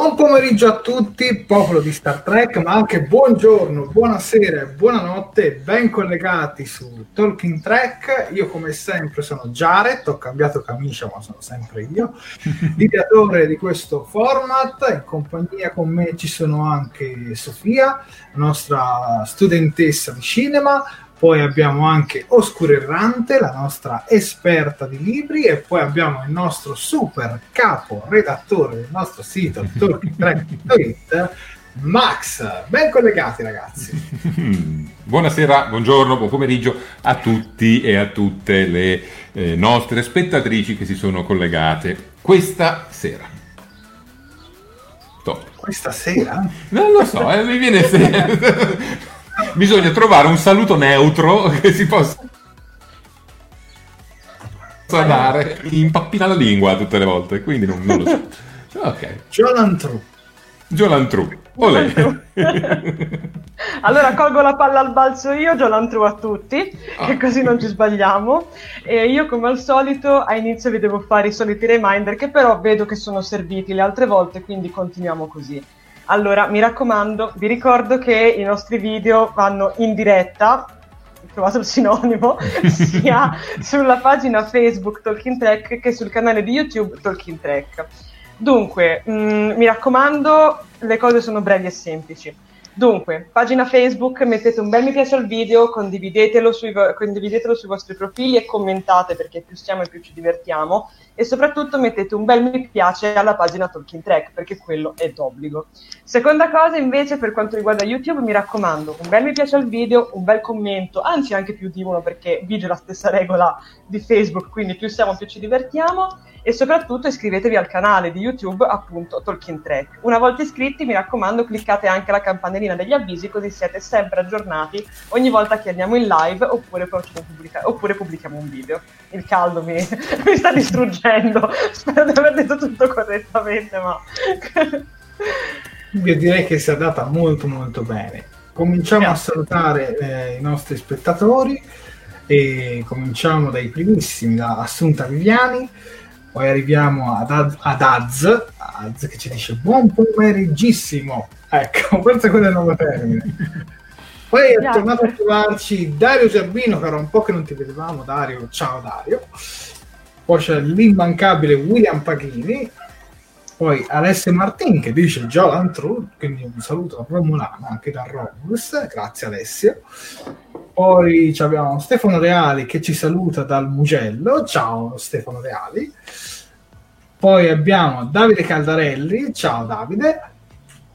Buon pomeriggio a tutti, popolo di Star Trek, ma anche buongiorno, buonasera buonanotte, ben collegati su Talking Trek. Io come sempre sono Jared, ho cambiato camicia ma sono sempre io, l'ideatore di questo format. In compagnia con me ci sono anche Sofia, nostra studentessa di cinema, poi abbiamo anche Oscuro Errante, la nostra esperta di libri, e poi abbiamo il nostro super capo redattore del nostro sito talking3.it, Max. Ben collegati ragazzi. Buonasera, buongiorno, buon pomeriggio a tutti e a tutte le eh, nostre spettatrici che si sono collegate questa sera. Top. Questa sera? Non lo so, eh, mi viene se... bisogna trovare un saluto neutro che si possa dare impappina la lingua tutte le volte quindi non, non lo so. Ok. Jolan True Jolan True allora colgo la palla al balzo io Jolan True a tutti ah. che così non ci sbagliamo. E io come al solito a inizio vi devo fare i soliti reminder che però vedo che sono serviti le altre volte quindi continuiamo così allora, mi raccomando, vi ricordo che i nostri video vanno in diretta, ho trovato il sinonimo, sia sulla pagina Facebook Talking Track che sul canale di YouTube Talking Track. Dunque, mh, mm, mi raccomando, le cose sono brevi e semplici. Dunque, pagina Facebook, mettete un bel mi piace al video, condividetelo sui, condividetelo sui vostri profili e commentate perché più siamo e più ci divertiamo e soprattutto mettete un bel mi piace alla pagina Talking Track perché quello è d'obbligo. Seconda cosa invece per quanto riguarda YouTube mi raccomando un bel mi piace al video, un bel commento, anzi anche più di uno perché vige la stessa regola di Facebook, quindi più siamo più ci divertiamo e soprattutto iscrivetevi al canale di YouTube appunto Talking Track. Una volta iscritti mi raccomando cliccate anche la campanellina degli avvisi così siete sempre aggiornati ogni volta che andiamo in live oppure, pubblica- oppure pubblichiamo un video. Il caldo mi, mi sta distruggendo, spero di aver detto tutto correttamente ma... Io direi che sia andata molto molto bene. Cominciamo a salutare eh, i nostri spettatori e cominciamo dai primissimi, da Assunta Viviani poi arriviamo ad, ad, ad Az, Az che ci dice buon pomeriggissimo. Ecco, questo è quello il nuovo termine. Poi è tornato a trovarci Dario Giarbino, che era un po' che non ti vedevamo, Dario. Ciao Dario. Poi c'è l'immancabile William Paghini. Poi Alessio Martin che dice Jolan True, quindi un saluto a Romulano anche da Romulus. Grazie Alessio. Poi abbiamo Stefano Reali che ci saluta dal Mugello. Ciao Stefano Reali. Poi abbiamo Davide Caldarelli. Ciao Davide.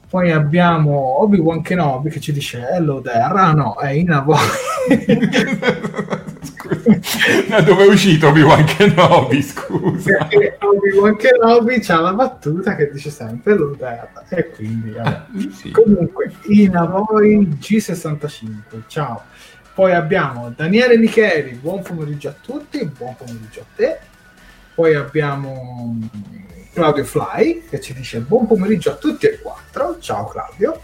Poi abbiamo Obi-Wan Kenobi che ci dice Hello there. Ah no, è in avoid. da dove è uscito Obi-Wan Kenobi, scusa. Perché Obi-Wan Kenobi c'ha la battuta che dice sempre there. E quindi, ah, sì. comunque, in avoid G65. Ciao. Poi abbiamo Daniele Micheli, buon pomeriggio a tutti, buon pomeriggio a te. Poi abbiamo mm, Claudio Fly che ci dice buon pomeriggio a tutti e quattro. Ciao Claudio.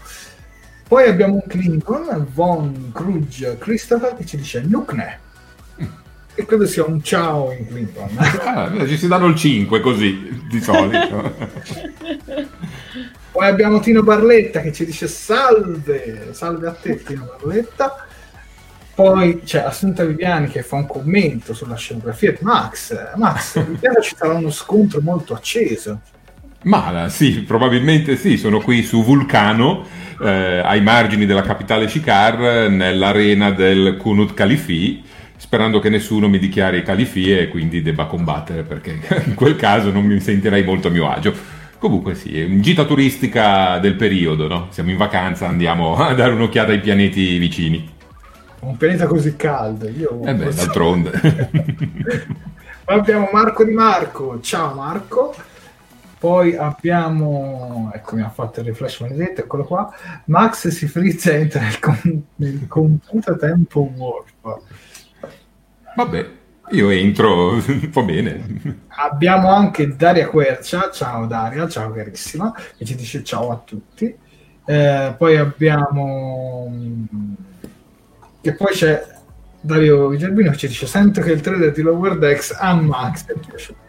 Poi abbiamo un Clinton, Von Krug Christopher che ci dice Nukne. e credo sia un ciao in Clinton. Ah, ci si danno il 5 così, di solito. Poi abbiamo Tino Barletta che ci dice salve, salve a te Tino Barletta. Poi c'è Assunta Viviani che fa un commento sulla scenografia di Max. Max, in realtà ci sarà uno scontro molto acceso. Ma sì, probabilmente sì, sono qui su Vulcano, eh, ai margini della capitale Shikar, nell'arena del Kunut Khalifi, sperando che nessuno mi dichiari Khalifi e quindi debba combattere, perché in quel caso non mi sentirei molto a mio agio. Comunque sì, è una gita turistica del periodo, no? Siamo in vacanza, andiamo a dare un'occhiata ai pianeti vicini. Un pianeta così caldo, io... Eh beh, d'altronde. Poi abbiamo Marco Di Marco, ciao Marco. Poi abbiamo, ecco mi ha fatto il refresh maledetto, eccolo qua. Max si frizza e entra nel, com- nel computer tempo warp. Vabbè, io entro, va bene. Abbiamo anche Daria Quercia, ciao Daria, ciao carissima, che ci dice ciao a tutti. Eh, poi abbiamo che poi c'è Dario Viterbino che ci dice sento che il trailer di Lower Decks a Max è piaciuto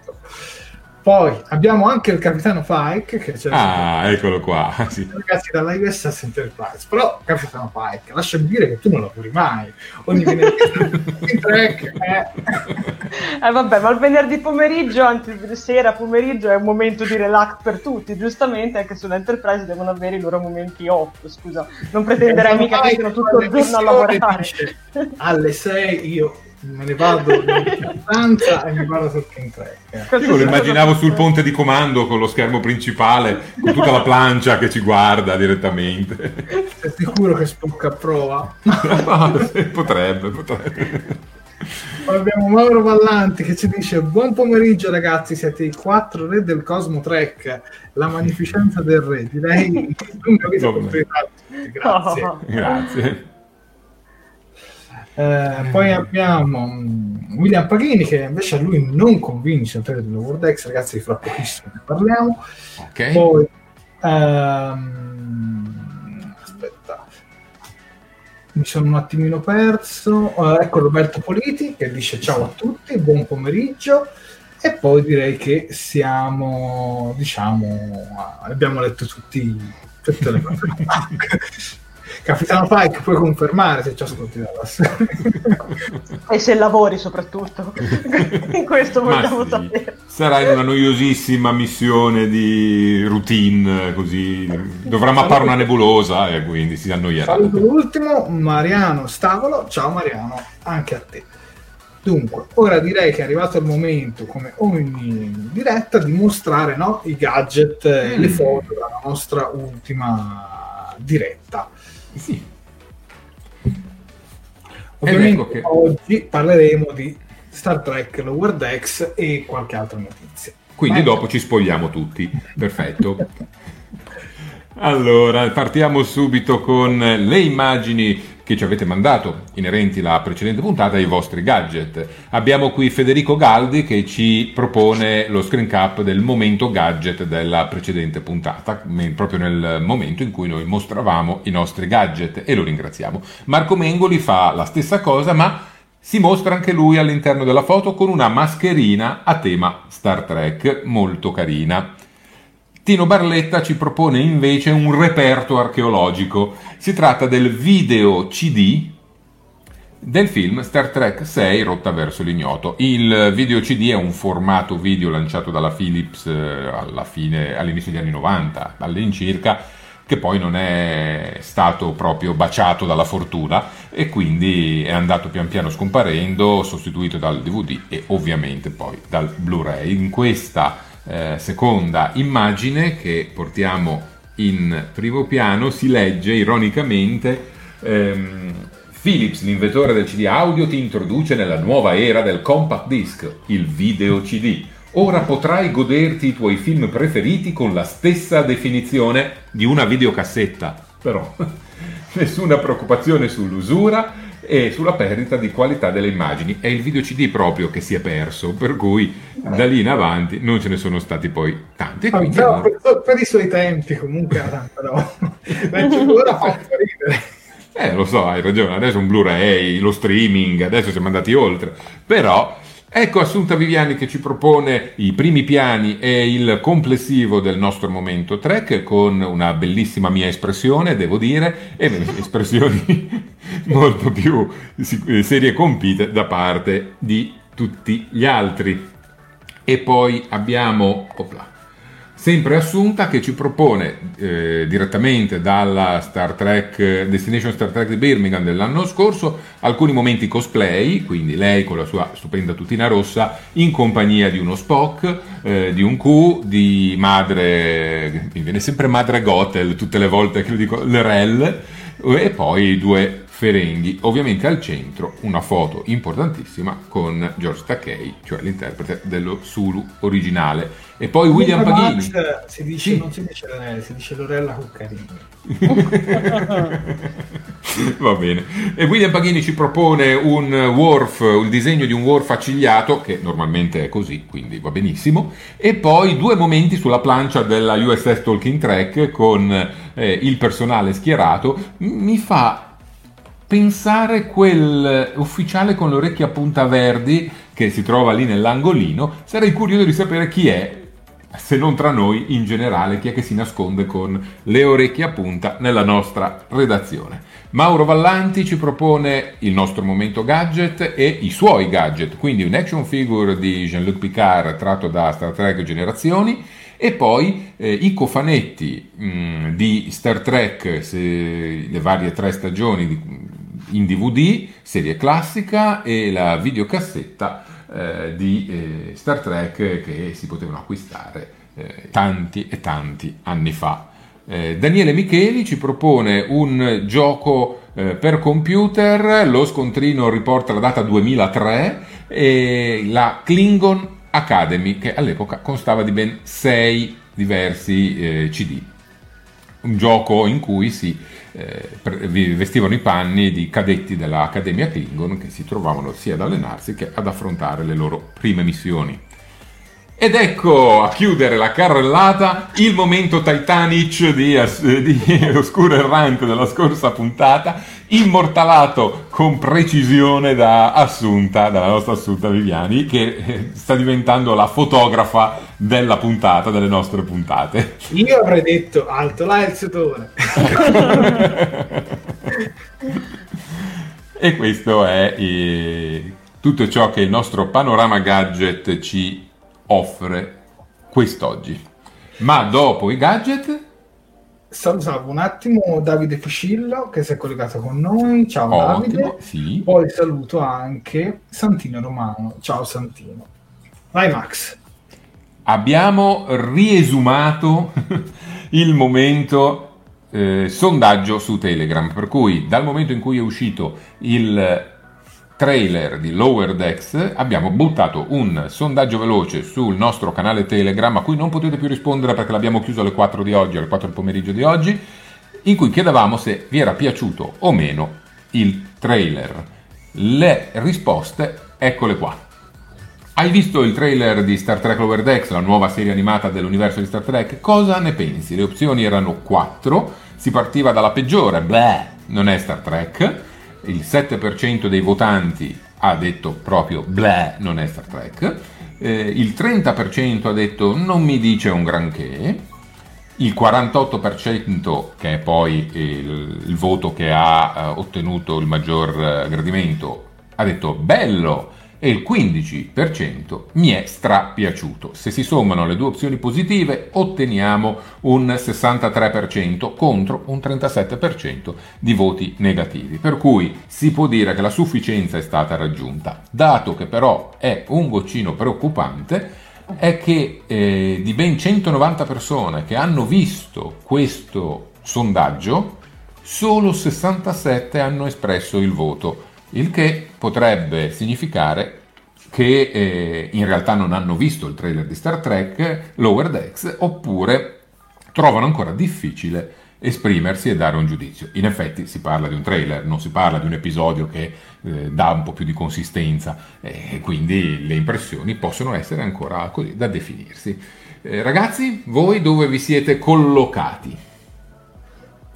poi abbiamo anche il capitano Pike che c'è ah eccolo qua sì. ragazzi dalla USS Enterprise però capitano Pike lasciami dire che tu non lavori mai ogni venerdì in track eh. eh vabbè ma il venerdì pomeriggio anzi sera pomeriggio è un momento di relax per tutti giustamente anche sull'Enterprise devono avere i loro momenti off scusa non pretenderei mica che siano tutto il giorno a lavorare dice, alle 6 io me ne vado in stanza e mi vado sul King Track. Io lo immaginavo sul ponte di comando con lo schermo principale, con tutta la plancia che ci guarda direttamente. Sei sicuro che Spock approva? no, potrebbe, potrebbe. Poi abbiamo Mauro Vallanti che ci dice buon pomeriggio ragazzi siete i quattro re del Cosmo Trek la magnificenza del re direi dunque avete grazie grazie eh, poi abbiamo mm, William Paghini che invece a lui non convince il trailer dello World X, ragazzi, fra pochissimo ne parliamo. Okay. Poi ehm, aspetta, mi sono un attimino perso. Uh, ecco Roberto Politi che dice ciao a tutti, buon pomeriggio. E poi direi che siamo, diciamo, abbiamo letto tutti, tutte le cose. Capitano Pike, puoi confermare se ci ascolti Dallas. e se lavori soprattutto. in questo vogliamo sì. sapere. Sarà in una noiosissima missione di routine, così dovrà mappare una nebulosa e quindi si annoierà. Saluto l'ultimo, Mariano Stavolo. Ciao Mariano, anche a te. Dunque, ora direi che è arrivato il momento, come ogni diretta, di mostrare no, i gadget e mm. le foto della nostra ultima diretta. Sì. Ovviamente che... oggi parleremo di Star Trek, Lower Decks e qualche altra notizia. Quindi Ma dopo ci spogliamo tutti. Perfetto. allora, partiamo subito con le immagini che ci avete mandato inerenti alla precedente puntata ai vostri gadget. Abbiamo qui Federico Galdi che ci propone lo screen cap del momento gadget della precedente puntata, proprio nel momento in cui noi mostravamo i nostri gadget e lo ringraziamo. Marco Mengoli fa la stessa cosa ma si mostra anche lui all'interno della foto con una mascherina a tema Star Trek molto carina. Tino Barletta ci propone invece un reperto archeologico. Si tratta del video CD del film Star Trek 6 Rotta verso l'ignoto. Il video CD è un formato video lanciato dalla Philips eh, fine, all'inizio degli anni 90, all'incirca, che poi non è stato proprio baciato dalla fortuna e quindi è andato pian piano scomparendo, sostituito dal DVD e ovviamente poi dal Blu-ray. In questa eh, seconda immagine che portiamo in primo piano si legge ironicamente ehm, Philips, l'inventore del CD audio, ti introduce nella nuova era del compact disc, il video CD. Ora potrai goderti i tuoi film preferiti con la stessa definizione di una videocassetta. Però nessuna preoccupazione sull'usura e sulla perdita di qualità delle immagini. È il video CD proprio che si è perso, per cui da lì in avanti non ce ne sono stati poi tanti. Ah, quindi... No, per, per, i suoi tempi comunque era tanta roba. ora fa ridere. Eh, lo so, hai ragione, adesso un Blu-ray, lo streaming, adesso siamo andati oltre, però Ecco Assunta Viviani che ci propone i primi piani e il complessivo del nostro momento track con una bellissima mia espressione, devo dire, e espressioni molto più serie e compite da parte di tutti gli altri. E poi abbiamo... Opla sempre Assunta che ci propone eh, direttamente dalla Star Trek Destination Star Trek di Birmingham dell'anno scorso alcuni momenti cosplay, quindi lei con la sua stupenda tutina rossa in compagnia di uno Spock, eh, di un Q, di madre, mi viene sempre madre Gothel tutte le volte che lo dico, Lerel, e poi due Ferenghi, ovviamente al centro una foto importantissima con George Takei, cioè l'interprete dello Sulu originale. E poi William Paghini. Max, si dice, sì. non si dice Lorella, si dice Lorella Cuccarini. Va bene. E William Paghini ci propone un Worf, il disegno di un Worf accigliato, che normalmente è così, quindi va benissimo. E poi due momenti sulla plancia della USS Talking Track con eh, il personale schierato. Mi fa pensare quel ufficiale con le orecchie a punta verdi che si trova lì nell'angolino, sarei curioso di sapere chi è, se non tra noi in generale, chi è che si nasconde con le orecchie a punta nella nostra redazione. Mauro Vallanti ci propone il nostro momento gadget e i suoi gadget, quindi un action figure di Jean-Luc Picard tratto da Star Trek Generazioni e poi eh, i cofanetti mh, mm, di Star Trek, se, le varie tre stagioni di, in DVD, serie classica e la videocassetta eh, di eh, Star Trek che si potevano acquistare eh, tanti e tanti anni fa. Eh, Daniele Micheli ci propone un gioco eh, per computer, lo scontrino riporta la data 2003 e la Klingon Academy che all'epoca constava di ben 6 diversi eh, CD. Un gioco in cui si eh, vestivano i panni di cadetti dell'Accademia Klingon che si trovavano sia ad allenarsi che ad affrontare le loro prime missioni. Ed ecco a chiudere la carrellata il momento Titanic di, di Oscuro Errante della scorsa puntata, immortalato con precisione da Assunta, dalla nostra Assunta Viviani, che eh, sta diventando la fotografa della puntata, delle nostre puntate. Io avrei detto alto là il sudore. e questo è eh, tutto ciò che il nostro panorama gadget ci offre quest'oggi. Ma dopo i gadget salutavo un attimo Davide Piscillo che si è collegato con noi. Ciao Ottimo, Davide. Sì. Poi saluto anche Santino Romano. Ciao Santino. Vai Max. Abbiamo riesumato il momento eh, sondaggio su Telegram, per cui dal momento in cui è uscito il trailer di Lower Decks abbiamo buttato un sondaggio veloce sul nostro canale Telegram a cui non potete più rispondere perché l'abbiamo chiuso alle 4 di oggi, alle 4 del pomeriggio di oggi, in cui chiedevamo se vi era piaciuto o meno il trailer. Le risposte eccole qua. Hai visto il trailer di Star Trek Lower Decks, la nuova serie animata dell'universo di Star Trek? Cosa ne pensi? Le opzioni erano 4, si partiva dalla peggiore, bleh, non è Star Trek, il 7% dei votanti ha detto proprio bleh, non è Star Trek, eh, il 30% ha detto non mi dice un granché, il 48% che è poi il, il voto che ha eh, ottenuto il maggior eh, gradimento ha detto bello, e il 15% mi è strapiaciuto. Se si sommano le due opzioni positive otteniamo un 63% contro un 37% di voti negativi. Per cui si può dire che la sufficienza è stata raggiunta. Dato che però è un goccino preoccupante, è che eh, di ben 190 persone che hanno visto questo sondaggio, solo 67 hanno espresso il voto il che potrebbe significare che eh, in realtà non hanno visto il trailer di Star Trek Lower Decks oppure trovano ancora difficile esprimersi e dare un giudizio. In effetti si parla di un trailer, non si parla di un episodio che eh, dà un po' più di consistenza e quindi le impressioni possono essere ancora così da definirsi. Eh, ragazzi, voi dove vi siete collocati?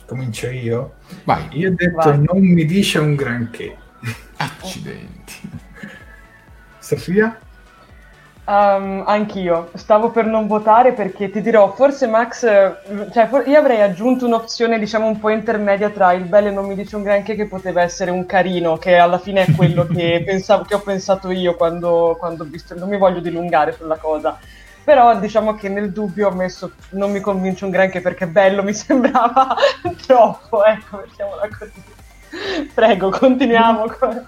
Comincio io? Vai. Io ho detto Vai. non mi dice un granché. Accidenti. Sofia? Um, anch'io stavo per non votare perché ti dirò, forse Max, cioè for- io avrei aggiunto un'opzione diciamo un po' intermedia tra il bello e non mi dice un granché che poteva essere un carino, che alla fine è quello che, pensavo, che ho pensato io quando, quando ho visto, non mi voglio dilungare sulla cosa. Però diciamo che nel dubbio ho messo non mi convince un granché perché bello mi sembrava troppo, ecco, mettiamola così. Prego, continuiamo. Oscuro?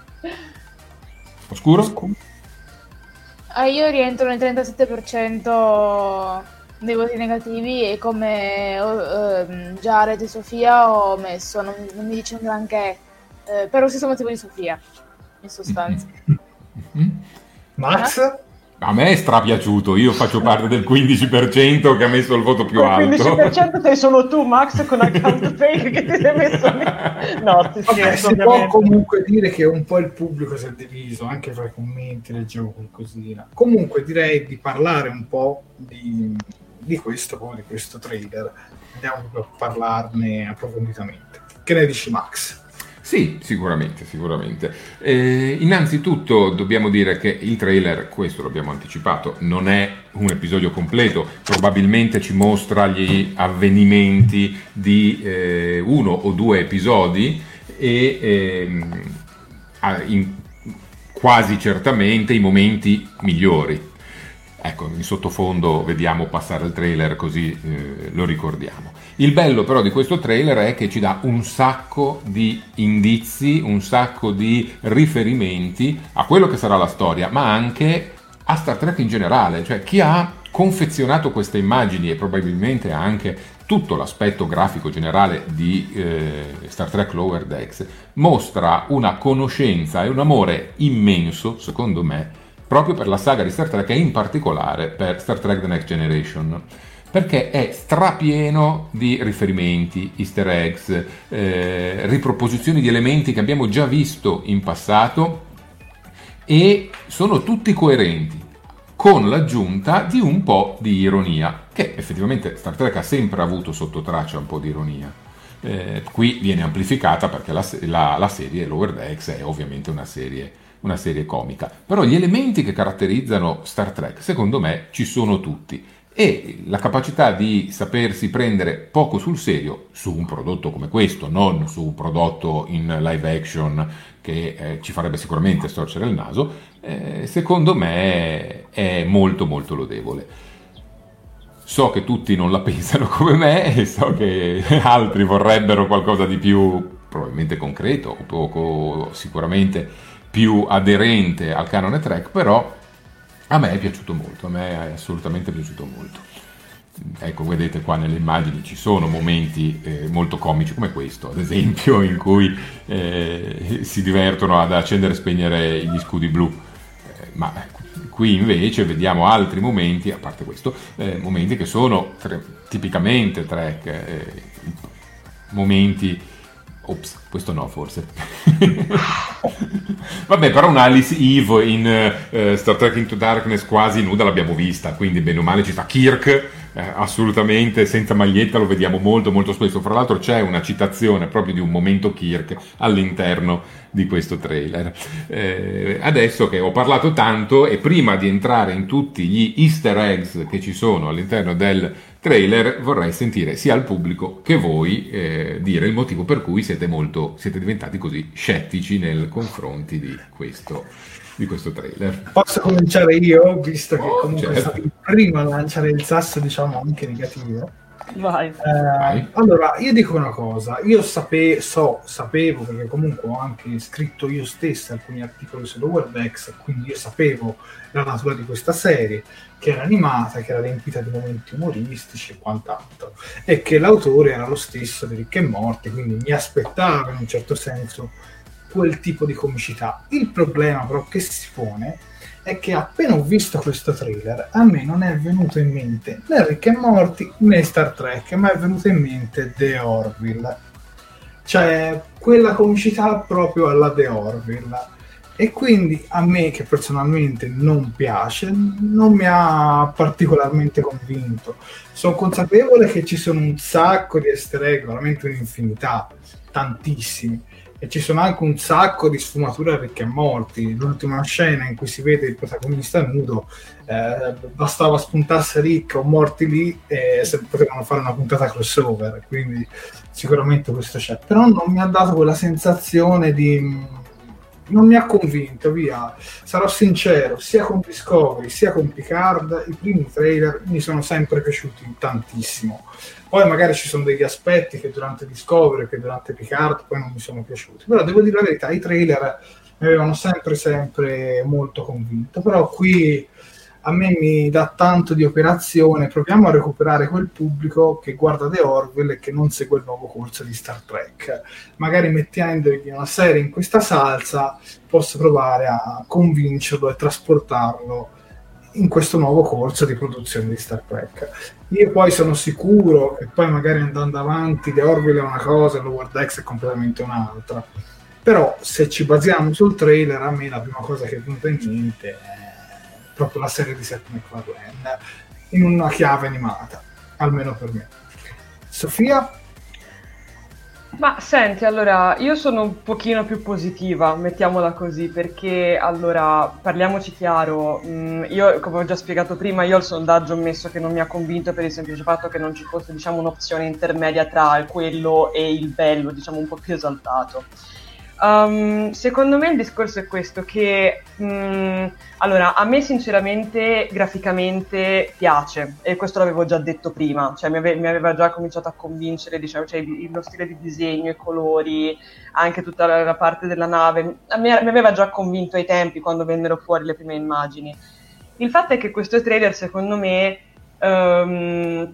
Ah, io rientro nel 37% dei voti negativi e come ehm, Jared e Sofia ho messo, non, non mi dice un granché, eh, per lo stesso motivo di Sofia, in sostanza. Mm? Max? A me è strapiaciuto, io faccio parte del 15% che ha messo il voto più alto. 15% sei solo tu, Max, con account fake che ti sei messo lì. No, ti Vabbè, scherzo, si può comunque dire che un po' il pubblico si è diviso, anche fra i commenti leggevo qualcosina. Comunque direi di parlare un po' di, di questo, di questo trailer. Andiamo proprio a parlarne approfonditamente. Che ne dici Max? Sì, sicuramente, sicuramente. Eh, innanzitutto dobbiamo dire che il trailer, questo l'abbiamo anticipato, non è un episodio completo, probabilmente ci mostra gli avvenimenti di eh, uno o due episodi e ha- in- quasi certamente i momenti migliori. Ecco, in sottofondo vediamo passare il trailer così eh, lo ricordiamo. Il bello però di questo trailer è che ci dà un sacco di indizi, un sacco di riferimenti a quello che sarà la storia, ma anche a Star Trek in generale, cioè chi ha confezionato queste immagini e probabilmente anche tutto l'aspetto grafico generale di eh, Star Trek Lower Decks mostra una conoscenza e un amore immenso, secondo me, proprio per la saga di Star Trek e in particolare per Star Trek The Next Generation perché è strapieno di riferimenti, easter eggs, eh, riproposizioni di elementi che abbiamo già visto in passato e sono tutti coerenti con l'aggiunta di un po' di ironia, che effettivamente Star Trek ha sempre avuto sotto traccia un po' di ironia. Eh, qui viene amplificata perché la, la- la serie Lower Decks è ovviamente una serie, una serie comica, però gli elementi che caratterizzano Star Trek secondo me ci sono tutti e la capacità di sapersi prendere poco sul serio su un prodotto come questo, non su un prodotto in live action che eh, ci farebbe sicuramente storcere il naso, eh, secondo me è molto molto lodevole. So che tutti non la pensano come me e so che altri vorrebbero qualcosa di più probabilmente concreto o poco sicuramente più aderente al canone Trek, però a me è piaciuto molto, a me è assolutamente piaciuto molto. Ecco, vedete qua nelle immagini ci sono momenti eh, molto comici come questo, ad esempio, in cui eh, si divertono ad accendere e spegnere gli scudi blu. Eh, ma qui invece vediamo altri momenti, a parte questo, eh, momenti che sono tre- tipicamente track, eh, momenti... Ops, questo no forse. Vabbè, però una Alice Eve in eh, Star Trek Into Darkness quasi nuda l'abbiamo vista, quindi bene o male ci sta Kirk, eh, assolutamente senza maglietta lo vediamo molto molto spesso. Fra l'altro c'è una citazione proprio di un momento Kirk all'interno di questo trailer. Eh, adesso che ho parlato tanto e prima di entrare in tutti gli easter eggs che ci sono all'interno del trailer vorrei sentire sia il pubblico che voi eh, dire il motivo per cui siete molto siete diventati così scettici nei confronti di questo, di questo trailer. Posso cominciare io, visto che Oh, comunque è certo. stato il primo a lanciare il sasso, diciamo, anche negativo. Vai. Eh, Vai. allora, io dico una cosa, io sape- so, sapevo, perché comunque ho anche scritto io stesso alcuni articoli su Lower Decks, quindi io sapevo la natura di questa serie, che era animata, che era riempita di momenti umoristici e quant'altro, e che l'autore era lo stesso di Ricche e Morti, quindi mi aspettavo in un certo senso quel tipo di comicità. Il problema però che si pone è che appena ho visto questo trailer a me non è venuto in mente né Rick e Morty né Star Trek, ma è venuto in mente The Orville. Cioè, quella comicità proprio alla The Orville. e quindi a me che personalmente non piace non mi ha particolarmente convinto sono consapevole che ci sono un sacco di easter veramente un'infinità tantissimi e ci sono anche un sacco di sfumature ricche e morti. L'ultima scena in cui si vede il protagonista nudo, eh, bastava spuntarsi Rick o morti lì e se potevano fare una puntata crossover, quindi sicuramente questo c'è. Però non mi ha dato quella sensazione di... Non mi ha convinto, via. Sarò sincero, sia con Discovery sia con Picard, i primi trailer mi sono sempre piaciuti tantissimo poi magari ci sono degli aspetti che durante Discovery, che durante Picard poi non mi sono piaciuti. Però devo dire la verità, i trailer mi avevano sempre, sempre molto convinto. Però qui a me mi dà tanto di operazione. Proviamo a recuperare quel pubblico che guarda The Orville e che non segue il nuovo corso di Star Trek. Magari mettendogli una serie in questa salsa posso provare a convincerlo e trasportarlo in questo nuovo corso di produzione di Star Trek. Io poi sono sicuro che poi magari andando avanti The Orville è una cosa e Lower Decks è completamente un'altra. Però se ci basiamo sul trailer, a me la prima cosa che è venuta in mente è proprio la serie di Seth MacFarlane in una chiave animata, almeno per me. Sofia? Ma senti, allora, io sono un pochino più positiva, mettiamola così, perché allora, parliamoci chiaro, mh, mm, io come ho già spiegato prima, io il sondaggio ho messo che non mi ha convinto per il semplice fatto che non ci fosse, diciamo, un'opzione intermedia tra quello e il bello, diciamo, un po' più esaltato. Um, secondo me il discorso è questo, che mh, mm, allora a me sinceramente graficamente piace e questo l'avevo già detto prima, cioè mi, ave- mi aveva già cominciato a convincere diciamo, cioè, lo stile di disegno, i colori, anche tutta la, la parte della nave, mi, mi, aveva già convinto ai tempi quando vennero fuori le prime immagini. Il fatto è che questo trailer secondo me um,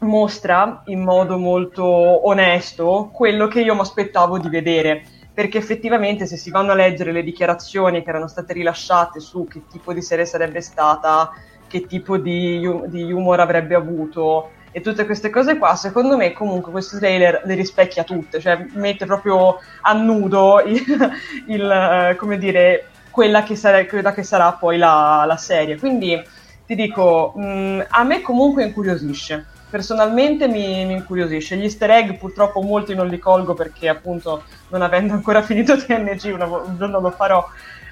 mostra in modo molto onesto quello che io mi aspettavo di vedere perché effettivamente se si vanno a leggere le dichiarazioni che erano state rilasciate su che tipo di serie sarebbe stata, che tipo di, di humor avrebbe avuto e tutte queste cose qua, secondo me comunque questo trailer le rispecchia tutte, cioè mette proprio a nudo il, il eh, come dire, quella che, sare- quella che sarà poi la, la, serie. Quindi ti dico, mh, mm, a me comunque incuriosisce personalmente mi, mi, incuriosisce. Gli easter egg purtroppo molti non li colgo perché appunto non avendo ancora finito TNG una, un giorno lo farò,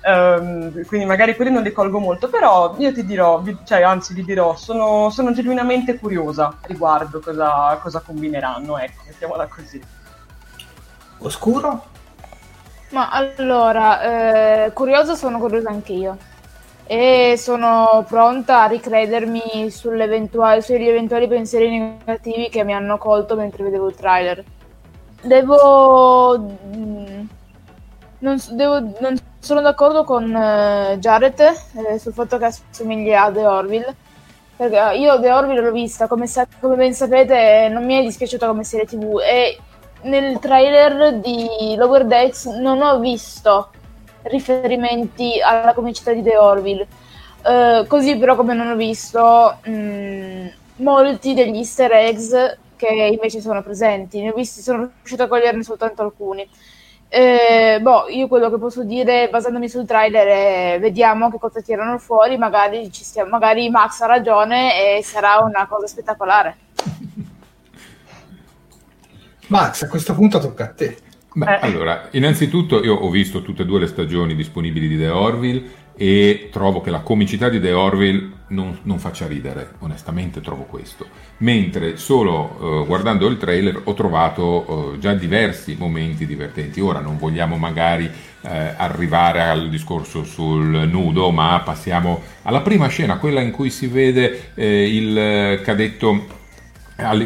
um, quindi magari quelli non li colgo molto, però io ti dirò, vi, cioè anzi vi dirò, sono, sono genuinamente curiosa riguardo cosa, cosa combineranno, ecco, mettiamola così. Oscuro? Ma allora, eh, curiosa sono curiosa anche io e sono pronta a ricredermi sugli eventuali pensieri negativi che mi hanno colto mentre vedevo il trailer. Devo. Mm, non, devo, non sono d'accordo con uh, Jared eh, sul fatto che assomiglia a The Orville. Perché io The Orville l'ho vista, come, sa- come ben sapete, non mi è dispiaciuta come serie TV. E nel trailer di Lower Decks non ho visto riferimenti alla comicità di The Orville. Uh, così però come non ho visto mh, mm, molti degli easter eggs che invece sono presenti, ne ho visti, sono riuscito a coglierne soltanto alcuni. Eh, boh, io quello che posso dire basandomi sul trailer è vediamo che cosa tirano fuori, magari, stiamo, magari Max ha ragione e sarà una cosa spettacolare. Max, a questo punto tocca a te. Beh, eh. allora, innanzitutto io ho visto tutte e due le stagioni disponibili di The Orville e trovo che la comicità di The Orville non, non faccia ridere, onestamente trovo questo. Mentre solo uh, guardando il trailer ho trovato uh, già diversi momenti divertenti. Ora non vogliamo magari uh, arrivare al discorso sul nudo, ma passiamo alla prima scena, quella in cui si vede il cadetto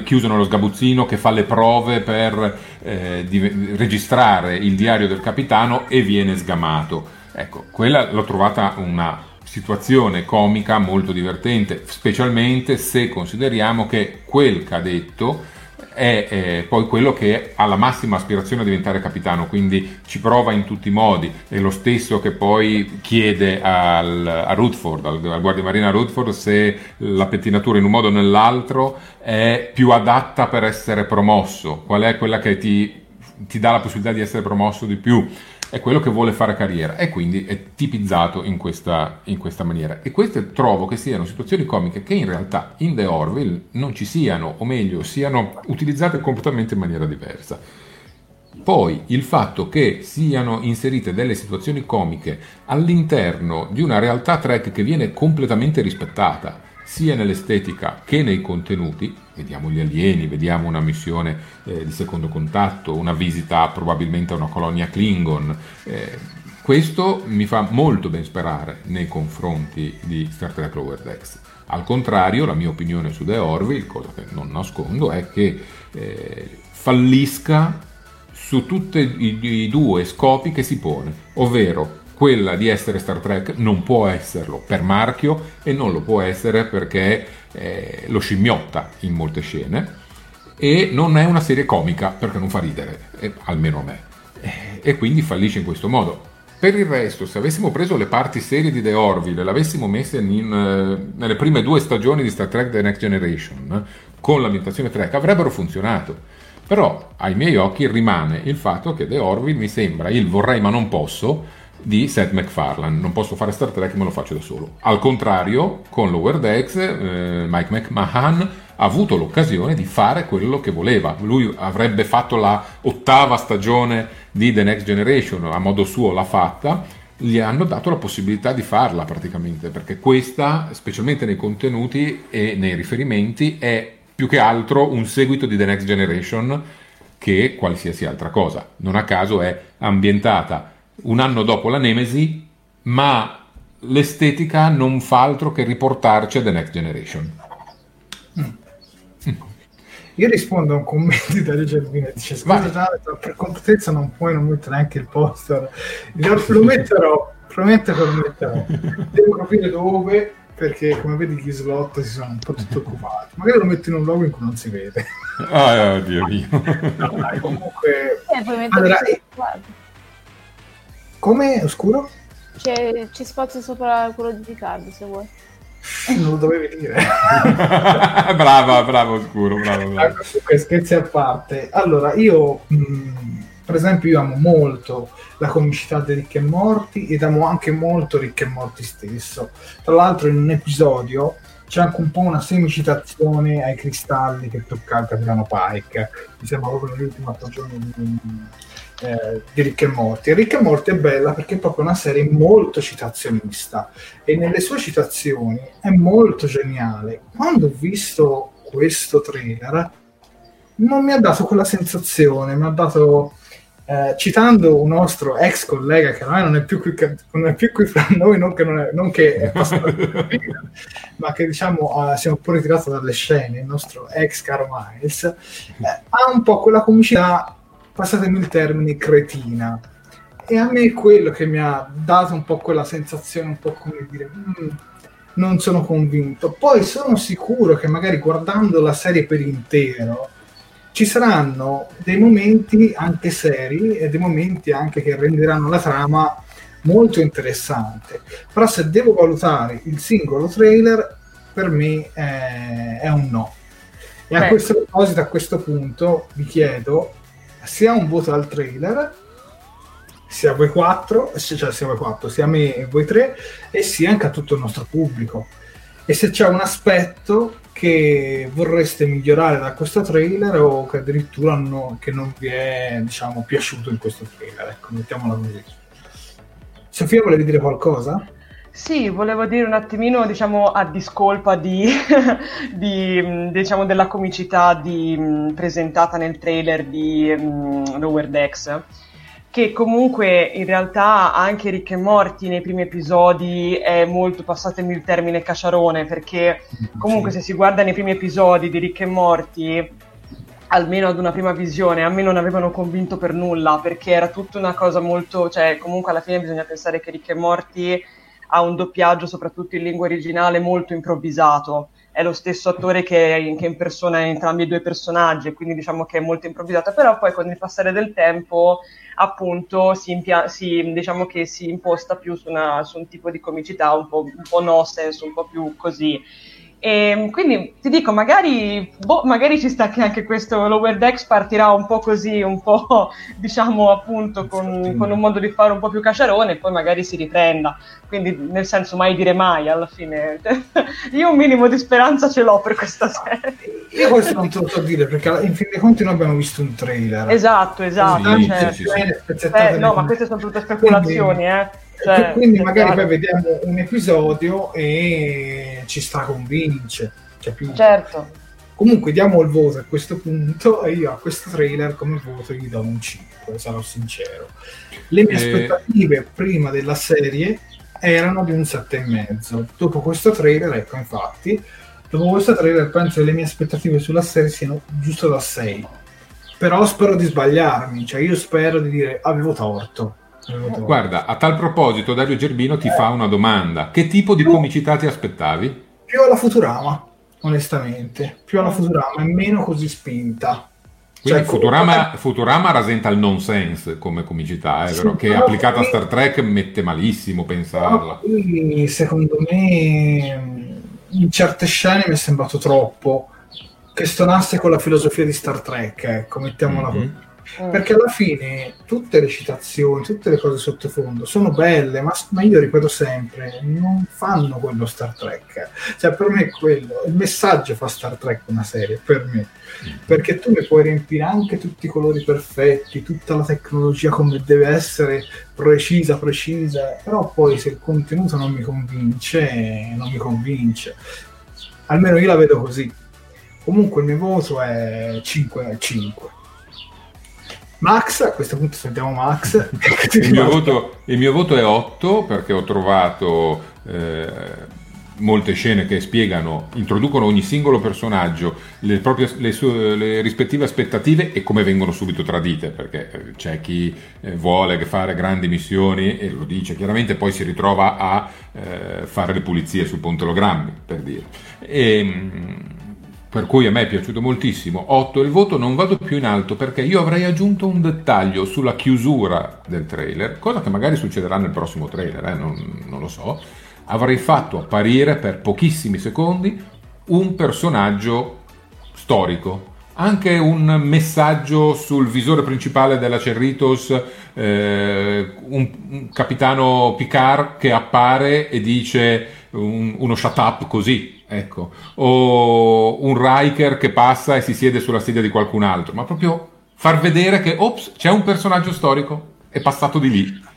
chiuso nello sgabuzzino che fa le prove per eh, di, registrare il diario del capitano e viene sgamato. Ecco, quella l'ho trovata una situazione comica molto divertente, specialmente se consideriamo che quel cadetto è eh, poi quello che ha la massima aspirazione a diventare capitano, quindi ci prova in tutti i modi, è lo stesso che poi chiede al, a Rutford, al, al guardia marina Rutford, se la pettinatura in un modo o nell'altro è più adatta per essere promosso, qual è quella che ti, ti dà la possibilità di essere promosso di più. È quello che vuole fare carriera e quindi è tipizzato in questa, in questa maniera. E queste trovo che siano situazioni comiche che in realtà in The Orville non ci siano, o meglio, siano utilizzate completamente in maniera diversa. Poi il fatto che siano inserite delle situazioni comiche all'interno di una realtà track che viene completamente rispettata, sia nell'estetica che nei contenuti, vediamo gli alieni, vediamo una missione eh, di secondo contatto, una visita probabilmente a una colonia Klingon, eh, questo mi fa molto ben sperare nei confronti di Star Trek Lower Decks. Al contrario, la mia opinione su The Orville, cosa che non nascondo, è che eh, fallisca su tutti i, i due scopi che si pone, ovvero quella di essere Star Trek non può esserlo per marchio e non lo può essere perché eh, lo scimmiotta in molte scene e non è una serie comica perché non fa ridere, eh, almeno a me. Eh, e quindi fallisce in questo modo. Per il resto, se avessimo preso le parti serie di The Orville e l'avessimo messa in, uh, nelle prime due stagioni di Star Trek The Next Generation, con l'ambientazione Trek, avrebbero funzionato. Però ai miei occhi rimane il fatto che The Orville mi sembra il vorrei ma non posso di Seth MacFarlane. Non posso fare Star Trek, me lo faccio da solo. Al contrario, con Lower Decks, eh, Mike McMahon ha avuto l'occasione di fare quello che voleva. Lui avrebbe fatto la ottava stagione di The Next Generation, a modo suo l'ha fatta. Gli hanno dato la possibilità di farla praticamente, perché questa, specialmente nei contenuti e nei riferimenti, è più che altro un seguito di The Next Generation che qualsiasi altra cosa. Non a caso è ambientata un anno dopo la Nemesi, ma l'estetica non fa altro che riportarci a The Next Generation. Mm. Io rispondo a un commento di Dario Gervino dice scusa Gianni, per completezza non puoi non mettere anche il poster lo metterò prometto che lo metterò devo capire dove perché come vedi gli slot si sono un po' tutti occupati. Magari lo metto in un logo in cui non si vede. Ah, oh, Dio mio. No, dai, comunque... Eh, allora. Come? Oscuro? C'è, c'è, spazio sopra quello di Riccardo, se vuoi. Eh, non lo dovevi dire. brava, bravo Oscuro, bravo. bravo. Comunque, scherzi a parte. Allora, io... Mh, per esempio io amo molto la comicità di Rick e Morti ed amo anche molto Rick e Morti stesso. Tra l'altro in un episodio c'è anche un po' una semicitazione ai cristalli che tocca il capitano Pike. Mi sembra proprio nell'ultima stagione di, eh, di Rick e Morti. E Rick e Morti è bella perché è proprio una serie molto citazionista e nelle sue citazioni è molto geniale. Quando ho visto questo trailer non mi ha dato quella sensazione, mi ha dato eh, citando un nostro ex collega che ormai non è più qui, non è più qui fra noi, non che, non è, non che è passato ma che diciamo si è un po' ritirato dalle scene, il nostro ex caro Miles, eh, ha un po' quella comicità, passatemi il termine, cretina. E a me è quello che mi ha dato un po' quella sensazione, un po' come dire, mm, non sono convinto. Poi sono sicuro che magari guardando la serie per intero, ci saranno dei momenti anche seri e dei momenti anche che renderanno la trama molto interessante. Però se devo valutare il singolo trailer, per me è, è un no. E Beh. a questo proposito, a questo punto, vi chiedo sia un voto al trailer, sia voi quattro, cioè sia voi quattro, sia me e voi tre, e sia anche a tutto il nostro pubblico. E se c'è un aspetto che vorreste migliorare da questo trailer o che addirittura no, che non vi è diciamo, piaciuto in questo trailer. Ecco, mettiamola così. Sofia, volevi dire qualcosa? Sì, volevo dire un attimino, diciamo, a discolpa di, di, diciamo, della comicità di, presentata nel trailer di um, Lower Decks che comunque in realtà anche Rick e Morti nei primi episodi è molto, passatemi il termine, cacciarone, perché comunque se si guarda nei primi episodi di Rick e Morti, almeno ad una prima visione, a me non avevano convinto per nulla, perché era tutta una cosa molto, cioè comunque alla fine bisogna pensare che Rick e Morti ha un doppiaggio, soprattutto in lingua originale, molto improvvisato è lo stesso attore che, che impersona entrambi i due personaggi, quindi diciamo che è molto improvvisata, però poi con il passare del tempo appunto si, impia- si diciamo si imposta più su, una, su, un tipo di comicità un po', un po' nonsense, un po' più così. E quindi ti dico, magari, boh, magari ci sta che anche questo Lower Decks partirà un po' così, un po' diciamo appunto con, con, un modo di fare un po' più caciarone e poi magari si riprenda. Quindi nel senso mai dire mai alla fine. Io un minimo di speranza ce l'ho per questa serie. Io questo non te lo so dire perché in fin dei conti noi abbiamo visto un trailer. Esatto, esatto. Sì, cioè, sì, sì, eh, no, ma queste sono tutte speculazioni, eh. Cioè, quindi magari poi vediamo un episodio e ci straconvince. Cioè più... Certo. Comunque diamo il voto a questo punto e io a questo trailer come voto gli do un 5, sarò sincero. Le mie e... aspettative prima della serie erano di un 7,5. Dopo questo trailer, ecco infatti, dopo questo trailer penso che le mie aspettative sulla serie siano giusto da 6. Però spero di sbagliarmi, cioè io spero di dire avevo torto Guarda, a tal proposito Dario Gerbino ti fa una domanda. Che tipo di comicità ti aspettavi? Più alla Futurama, onestamente. Più alla Futurama e meno così spinta. Quindi cioè, Futurama, come... Futurama, rasenta il nonsense come comicità, eh, sì, che applicata a Star Trek mette malissimo pensarla. Qui, secondo me in certe scene mi è sembrato troppo che stonasse con la filosofia di Star Trek, ecco, mettiamola mm-hmm. così Mm. Perché alla fine tutte le citazioni, tutte le cose sottofondo sono belle, ma, ma, io ripeto sempre, non fanno quello Star Trek. Cioè, per me è quello. Il messaggio fa Star Trek una serie, per me. Mm. Perché tu ne puoi riempire anche tutti i colori perfetti, tutta la tecnologia come deve essere precisa, precisa, però poi se il contenuto non mi convince, non mi convince. Almeno io la vedo così. Comunque il mio voto è 5 5. Max, a questo punto sentiamo Max. il, mio voto, il, mio voto, è 8 perché ho trovato eh, molte scene che spiegano, introducono ogni singolo personaggio, le, proprie, le, sue, le rispettive aspettative e come vengono subito tradite, perché eh, c'è chi eh, vuole fare grandi missioni e lo dice chiaramente, poi si ritrova a eh, fare le pulizie sul ponte Logrammi, per dire. E, ehm, per cui a me è piaciuto moltissimo. 8 il voto, non vado più in alto perché io avrei aggiunto un dettaglio sulla chiusura del trailer, cosa che magari succederà nel prossimo trailer, eh? non, non lo so. Avrei fatto apparire per pochissimi secondi un personaggio storico, anche un messaggio sul visore principale della Cerritos, eh, un, un, capitano Picard che appare e dice un, uno shut up così, ecco, o un Riker che passa e si siede sulla sedia di qualcun altro, ma proprio far vedere che, ops, c'è un personaggio storico, è passato di lì.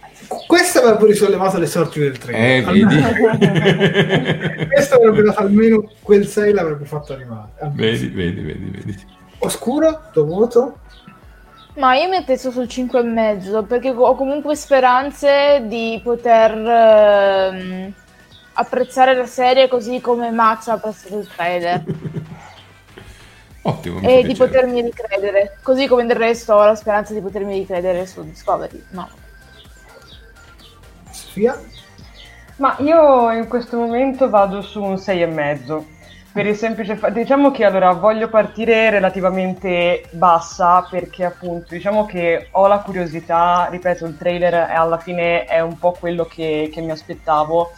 Questo avrebbe risollevato le sorti del treno. Eh, vedi? Questo avrebbe dato almeno quel 6 l'avrebbe fatto arrivare. Vedi, vedi, vedi, vedi. Oscuro, tuo voto? Ma io mi messo sul 5,5 perché ho comunque speranze di poter... Ehm apprezzare la serie così come Max ha apprezzato il trailer. Ottimo. E di potermi ricredere, così come del resto ho la speranza di potermi ricredere su Discovery. No. Sofia? Ma io in questo momento vado su un 6,5. Per il semplice fatto, diciamo che allora voglio partire relativamente bassa perché appunto diciamo che ho la curiosità, ripeto il trailer alla fine è un po' quello che, che mi aspettavo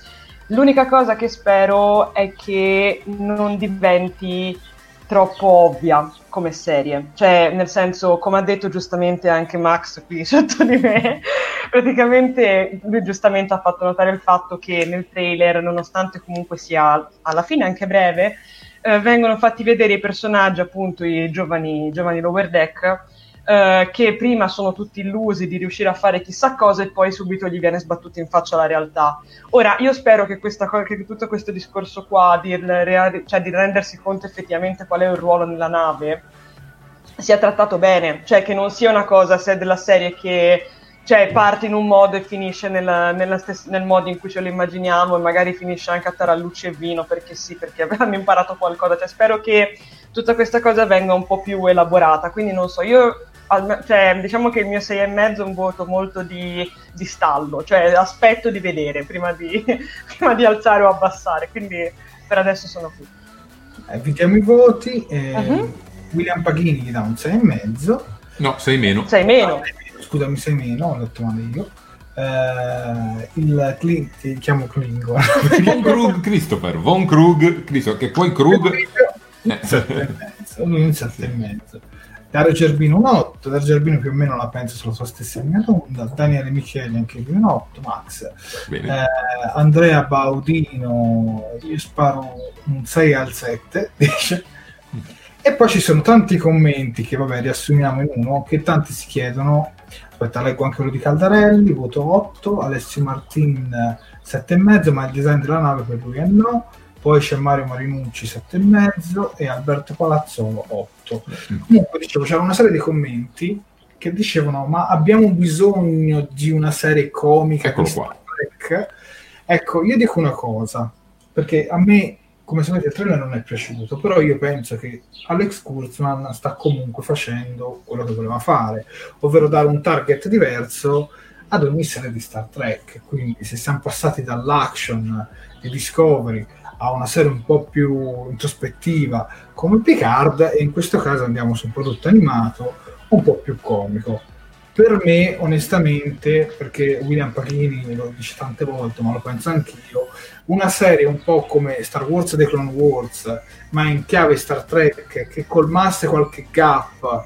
L'unica cosa che spero è che non diventi troppo ovvia come serie, cioè nel senso, come ha detto giustamente anche Max qui sotto di me, praticamente lui giustamente ha fatto notare il fatto che nel trailer, nonostante comunque sia alla fine anche breve, eh, vengono fatti vedere i personaggi, appunto i giovani, giovani Lower Deck, eh, che prima sono tutti illusi di riuscire a fare chissà cosa e poi subito gli viene sbattuta in faccia la realtà. Ora, io spero che, questa, che tutto questo discorso qua di, cioè, di rendersi conto effettivamente qual è il ruolo nella nave sia trattato bene, cioè che non sia una cosa se della serie che cioè parte in un modo e finisce nella, nella stes- nel modo in cui ce lo immaginiamo e magari finisce anche a tarallucci e vino perché sì, perché avranno imparato qualcosa. Cioè, spero che tutta questa cosa venga un po' più elaborata. Quindi non so, io cioè, diciamo che il mio 6,5 è un voto molto di, di stallo, cioè aspetto di vedere prima di, prima di, alzare o abbassare, quindi per adesso sono qui. Eh, vediamo i voti. Eh, uh-huh. William Paghini gli dà un 6,5. No, 6 meno. 6 meno. Ah, scusami, 6 meno, ho detto male io. eh, il Clint, chiamo Klingon. Von Krug, Christopher, Von Krug, Christopher, che poi Krug... Un 7 e mezzo, lui un 7 e mezzo. Dario Gerbino un 8, Dario Gerbino più o meno la penso sulla sua stessa linea d'onda, Daniele Micheli anche lui un 8, Max, eh, Andrea Baudino, io sparo un 6 al 7, dice. E poi ci sono tanti commenti che vabbè riassumiamo in uno, che tanti si chiedono, aspetta leggo anche quello di Caldarelli, voto 8, Alessio Martin 7,5, ma il design della nave per lui è no, poi c'è Mario Marinucci 7,5 e Alberto Palazzolo 8. Comunque dicevo, c'era una serie di commenti che dicevano ma abbiamo bisogno di una serie comica Eccolo qua. Trek? Ecco, io dico una cosa, perché a me, come sapete, il trailer non è piaciuto, però io penso che Alex Kurtzman sta comunque facendo quello che voleva fare, ovvero dare un target diverso ad ogni serie di Star Trek. Quindi se siamo passati dall'action di Discovery a una serie un po' più introspettiva come Picard e in questo caso andiamo su un prodotto animato un po' più comico. Per me, onestamente, perché William Pachini lo dice tante volte, ma lo penso anch'io, una serie un po' come Star Wars e The Clone Wars, ma in chiave Star Trek, che colmasse qualche gap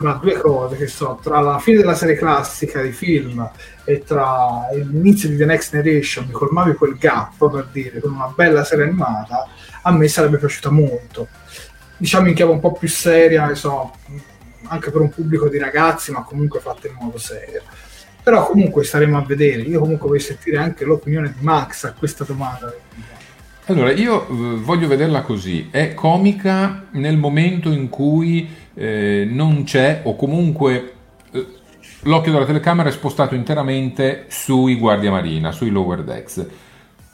fra due cose, che so, tra la fine della serie classica di film e tra l'inizio di The Next Generation, mi colmavi quel gap, per dire, con una bella serie animata, a me sarebbe piaciuta molto. Diciamo in chiave un po' più seria, ne so, anche per un pubblico di ragazzi, ma comunque fatta in modo serio. Però comunque staremo a vedere. Io comunque voglio sentire anche l'opinione di Max a questa domanda. Allora, io eh, voglio vederla così. È comica nel momento in cui eh, non c'è o comunque eh, l'occhio della telecamera è spostato interamente sui guardia marina, sui lower decks.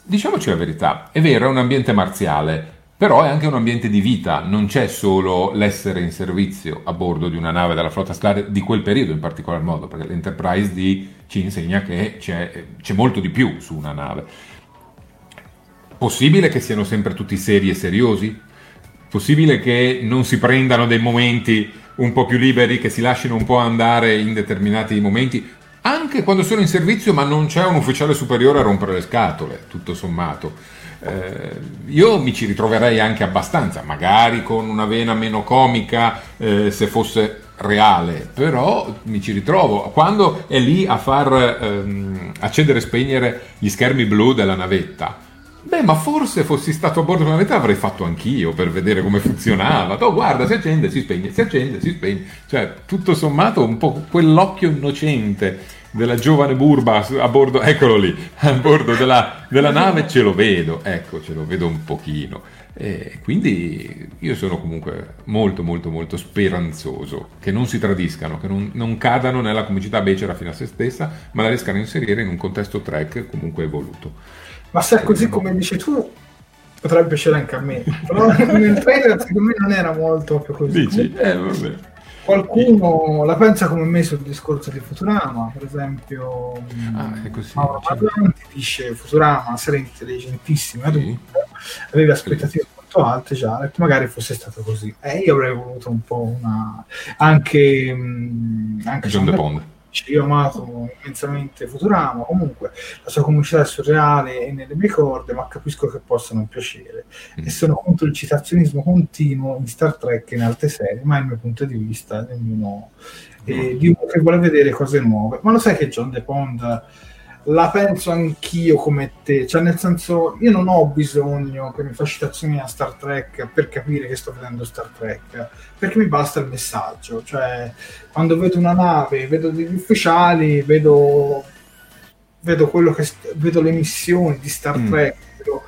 Diciamoci la verità, è vero, è un ambiente marziale, però è anche un ambiente di vita, non c'è solo l'essere in servizio a bordo di una nave della flotta stellare di quel periodo in particolar modo, perché l'Enterprise D ci insegna che c'è, c'è molto di più su una nave. Possibile che siano sempre tutti seri e seriosi? Possibile che non si prendano dei momenti un po' più liberi, che si lasciano un po' andare in determinati momenti, anche quando sono in servizio, ma non c'è un ufficiale superiore a rompere le scatole, tutto sommato. Eh, io mi ci ritroverei anche abbastanza, magari con una vena meno comica eh, se fosse reale, però mi ci ritrovo quando è lì a far ehm, accendere e spegnere gli schermi blu della navetta. Beh, ma forse fossi stato a bordo della navetta l'avrei fatto anch'io per vedere come funzionava. Oh, guarda, si accende, si spegne, si accende, si spegne. Cioè, tutto sommato, un po' quell'occhio innocente della giovane burba a bordo, eccolo lì, a bordo della, della nave ce lo vedo, ecco, ce lo vedo un pochino. E quindi io sono comunque molto molto molto speranzoso che non si tradiscano, che non, non cadano nella comicità becera fino a se stessa, ma la riescano a inserire in un contesto track comunque evoluto. Ma se è così come dici tu, potrebbe piacere anche a me. Però nel trailer secondo me non era molto più così. Dici? Eh. Qualcuno la pensa come me sul discorso di Futurama, per esempio Ah, così. Mauro Marlanti dice Futurama, serie intelligentissima, Sì. aveva aspettative molto alte già, magari fosse stato così. E io avrei voluto un po' una... anche... mh, anche John John De Pond. Io ho amato immensamente Futurama, comunque la sua comicità è surreale e nelle mie corde, ma capisco che possa non piacere. Mm. E sono contro il citazionismo continuo in Star Trek e in altre serie, ma è il mio punto di vista ognuno, eh, di uno che vuole vedere cose nuove. Ma lo sai che John De Pond la penso anch'io come te, cioè nel senso io non ho bisogno che mi fa citazioni a Star Trek per capire che sto vedendo Star Trek, perché mi basta il messaggio, cioè quando vedo una nave, vedo degli ufficiali, vedo, vedo quello che st- vedo le missioni di Star Mm. Trek, vedo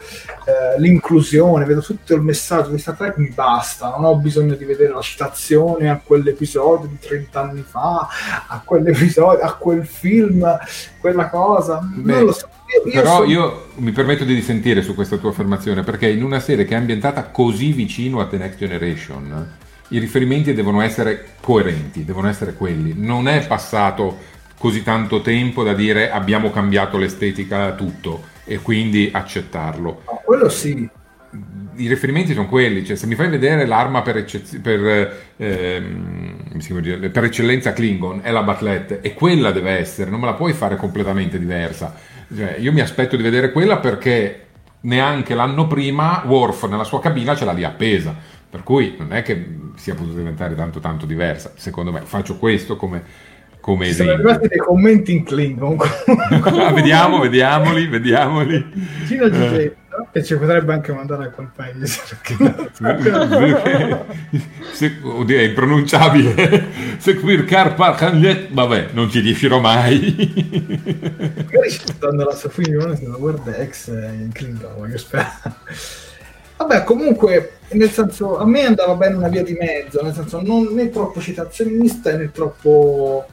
eh, l'inclusione, vedo tutto il messaggio di Star Trek, mi basta, non ho bisogno di vedere la citazione a quell'episodio di 30 anni fa, a quell'episodio, a quel film, quella cosa, Beh, non lo so. Io, io Però sono- io mi permetto di dissentire su questa tua affermazione, perché in una serie che è ambientata così vicino a The Next Generation, i riferimenti devono essere coerenti, devono essere quelli. Non è passato così tanto tempo da dire abbiamo cambiato l'estetica tutto e quindi accettarlo. no, quello sì, i riferimenti sono quelli, cioè se mi fai vedere l'arma per, eccez- per, ehm, per eccellenza Klingon è la Batlette e quella deve essere, non me la puoi fare completamente diversa. Cioè, io mi aspetto di vedere quella perché neanche l'anno prima Worf nella sua cabina ce l'ha lì appesa, per cui non è che sia potuta diventare tanto tanto diversa, secondo me faccio questo come, come Ci sono arrivati dei commenti in Klingon. vediamo, vediamoli, vediamoli. A Giuseppe, che ci potrebbe anche mandare a quel paese. Se- oddio, è impronunciabile. Seguir Carpa Cagnet, vabbè, non ci riuscirò mai. Magari ci sta dando la sua opinione sulla World X in Klingon, voglio sperare. Vabbè, comunque, nel senso, a me andava bene una via di mezzo, nel senso, non né troppo citazionista né troppo...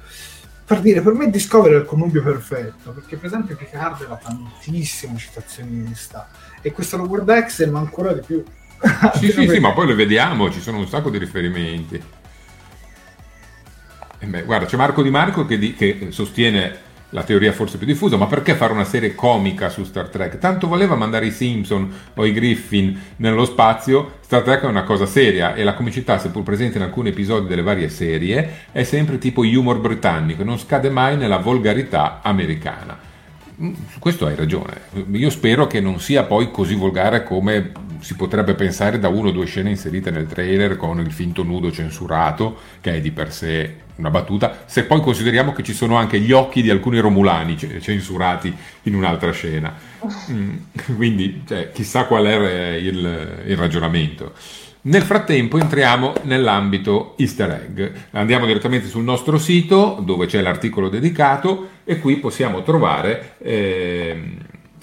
Per dire, per me Discovery è il connubio perfetto, perché per esempio Picard era tantissimo citazionista, e questo World X ma ancora di più. Sì, sì, sì, ma poi lo vediamo, ci sono un sacco di riferimenti. E beh, guarda, c'è Marco Di Marco che, di- che sostiene la teoria forse più diffusa, ma perché fare una serie comica su Star Trek? Tanto voleva mandare i Simpson o i Griffin nello spazio, Star Trek è una cosa seria e la comicità, seppur presente in alcuni episodi delle varie serie, è sempre tipo humor britannico, non scade mai nella volgarità americana. Mm, Su questo hai ragione. Io spero che non sia poi così volgare come si potrebbe pensare da uno o due scene inserite nel trailer con il finto nudo censurato, che è di per sé una battuta. Se poi consideriamo che ci sono anche gli occhi di alcuni romulani ce- censurati in un'altra scena. Mm, Quindi, cioè, chissà qual è il, il ragionamento. Nel frattempo entriamo nell'ambito easter egg. Andiamo direttamente sul nostro sito dove c'è l'articolo dedicato e qui possiamo trovare ehm,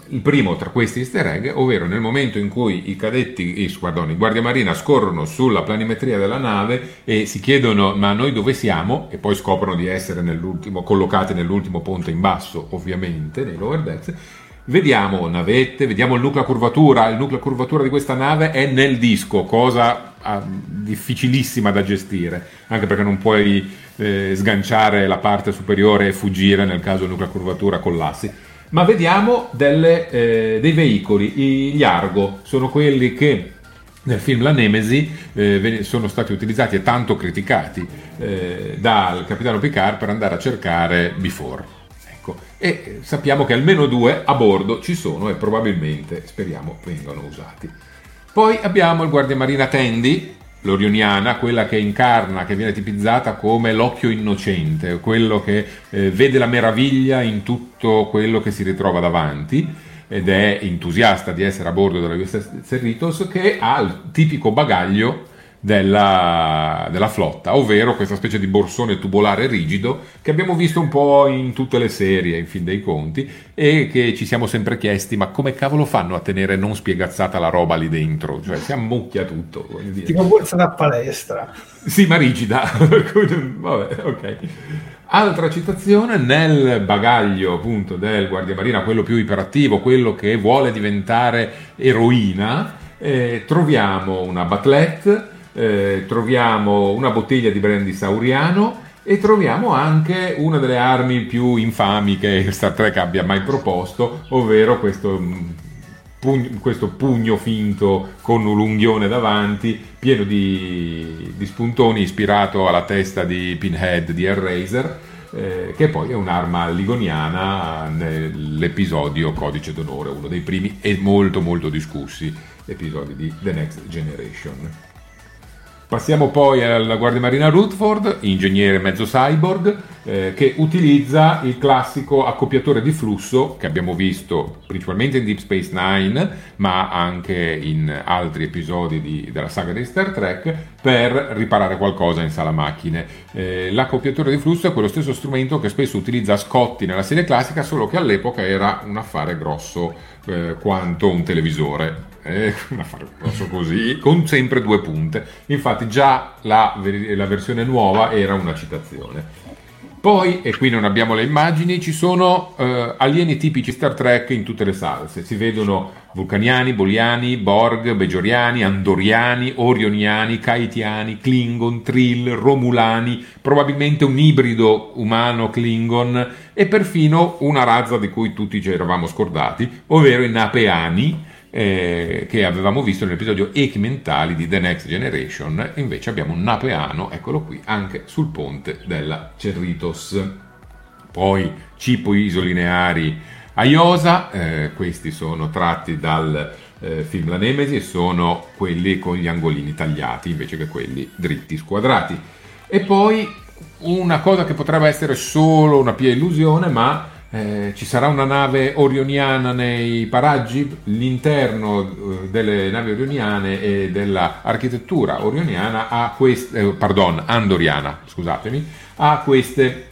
il primo tra questi easter egg, ovvero nel momento in cui i cadetti, i, pardon, i guardia marina scorrono sulla planimetria della nave e si chiedono ma noi dove siamo e poi scoprono di essere nell'ultimo, collocati nell'ultimo ponte in basso ovviamente nei lower decks Vediamo navette, vediamo il nucleo a curvatura. Il nucleo a curvatura di questa nave è nel disco, cosa ah, difficilissima da gestire, anche perché non puoi eh, sganciare la parte superiore e fuggire nel caso il nucleo a curvatura collassi. Ma vediamo delle, eh, dei veicoli, gli Argo, sono quelli che nel film La Nemesi eh, sono stati utilizzati e tanto criticati eh, dal capitano Picard per andare a cercare Before. E sappiamo che almeno due a bordo ci sono e probabilmente, speriamo, vengano usati. Poi abbiamo il guardiamarina Tandy, l'orioniana, quella che incarna, che viene tipizzata come l'occhio innocente, quello che eh, vede la meraviglia in tutto quello che si ritrova davanti ed è entusiasta di essere a bordo della USS Cerritos che ha il tipico bagaglio della, della flotta, ovvero questa specie di borsone tubolare rigido che abbiamo visto un po' in tutte le serie, in fin dei conti, e che ci siamo sempre chiesti ma come cavolo fanno a tenere non spiegazzata la roba lì dentro? Cioè si ammucchia tutto. Tipo borsa da palestra. Sì, ma rigida. Vabbè, ok. Altra citazione, nel bagaglio appunto del guardiamarina, quello più iperattivo, quello che vuole diventare eroina, eh, troviamo una batlette, eh, troviamo una bottiglia di brandy sauriano e troviamo anche una delle armi più infami che Star Trek abbia mai proposto, ovvero questo mh, pugno- questo pugno finto con un lunghione davanti, pieno di, di spuntoni, ispirato alla testa di Pinhead di Hellraiser, eh, che poi è un'arma ligoniana nell'episodio Codice d'onore, uno dei primi e molto molto discussi episodi di The Next Generation. Passiamo poi alla Guardia Marina Rutherford, ingegnere mezzo cyborg, eh, che utilizza il classico accoppiatore di flusso che abbiamo visto principalmente in Deep Space Nine, ma anche in altri episodi di- della saga di Star Trek, per riparare qualcosa in sala macchine. Eh, l'accoppiatore di flusso è quello stesso strumento che spesso utilizza Scotti nella serie classica, solo che all'epoca era un affare grosso eh, quanto un televisore. Eh, un affare grosso così, con sempre due punte. Infatti già la, la versione nuova era una citazione. Poi, e qui non abbiamo le immagini, ci sono eh, alieni tipici Star Trek in tutte le salse. Si vedono vulcaniani, boliani, Borg, bejoriani, andoriani, orioniani, kaitiani, Klingon, Trill, Romulani, probabilmente un ibrido umano-Klingon e perfino una razza di cui tutti ci eravamo scordati, ovvero i Napeani, eh, che avevamo visto nell'episodio Echi mentali di The Next Generation, invece abbiamo un napeano, eccolo qui, anche sul ponte della Cerritos. Poi cipo isolineari a Iosa, eh, questi sono tratti dal eh, film La Nemesi e sono quelli con gli angolini tagliati invece che quelli dritti squadrati. E poi una cosa che potrebbe essere solo una pia illusione, ma eh, ci sarà una nave orioniana nei paraggi, l'interno eh, delle navi orioniane e dell'architettura orioniana ha queste, eh, pardon, andoriana, scusatemi, ha queste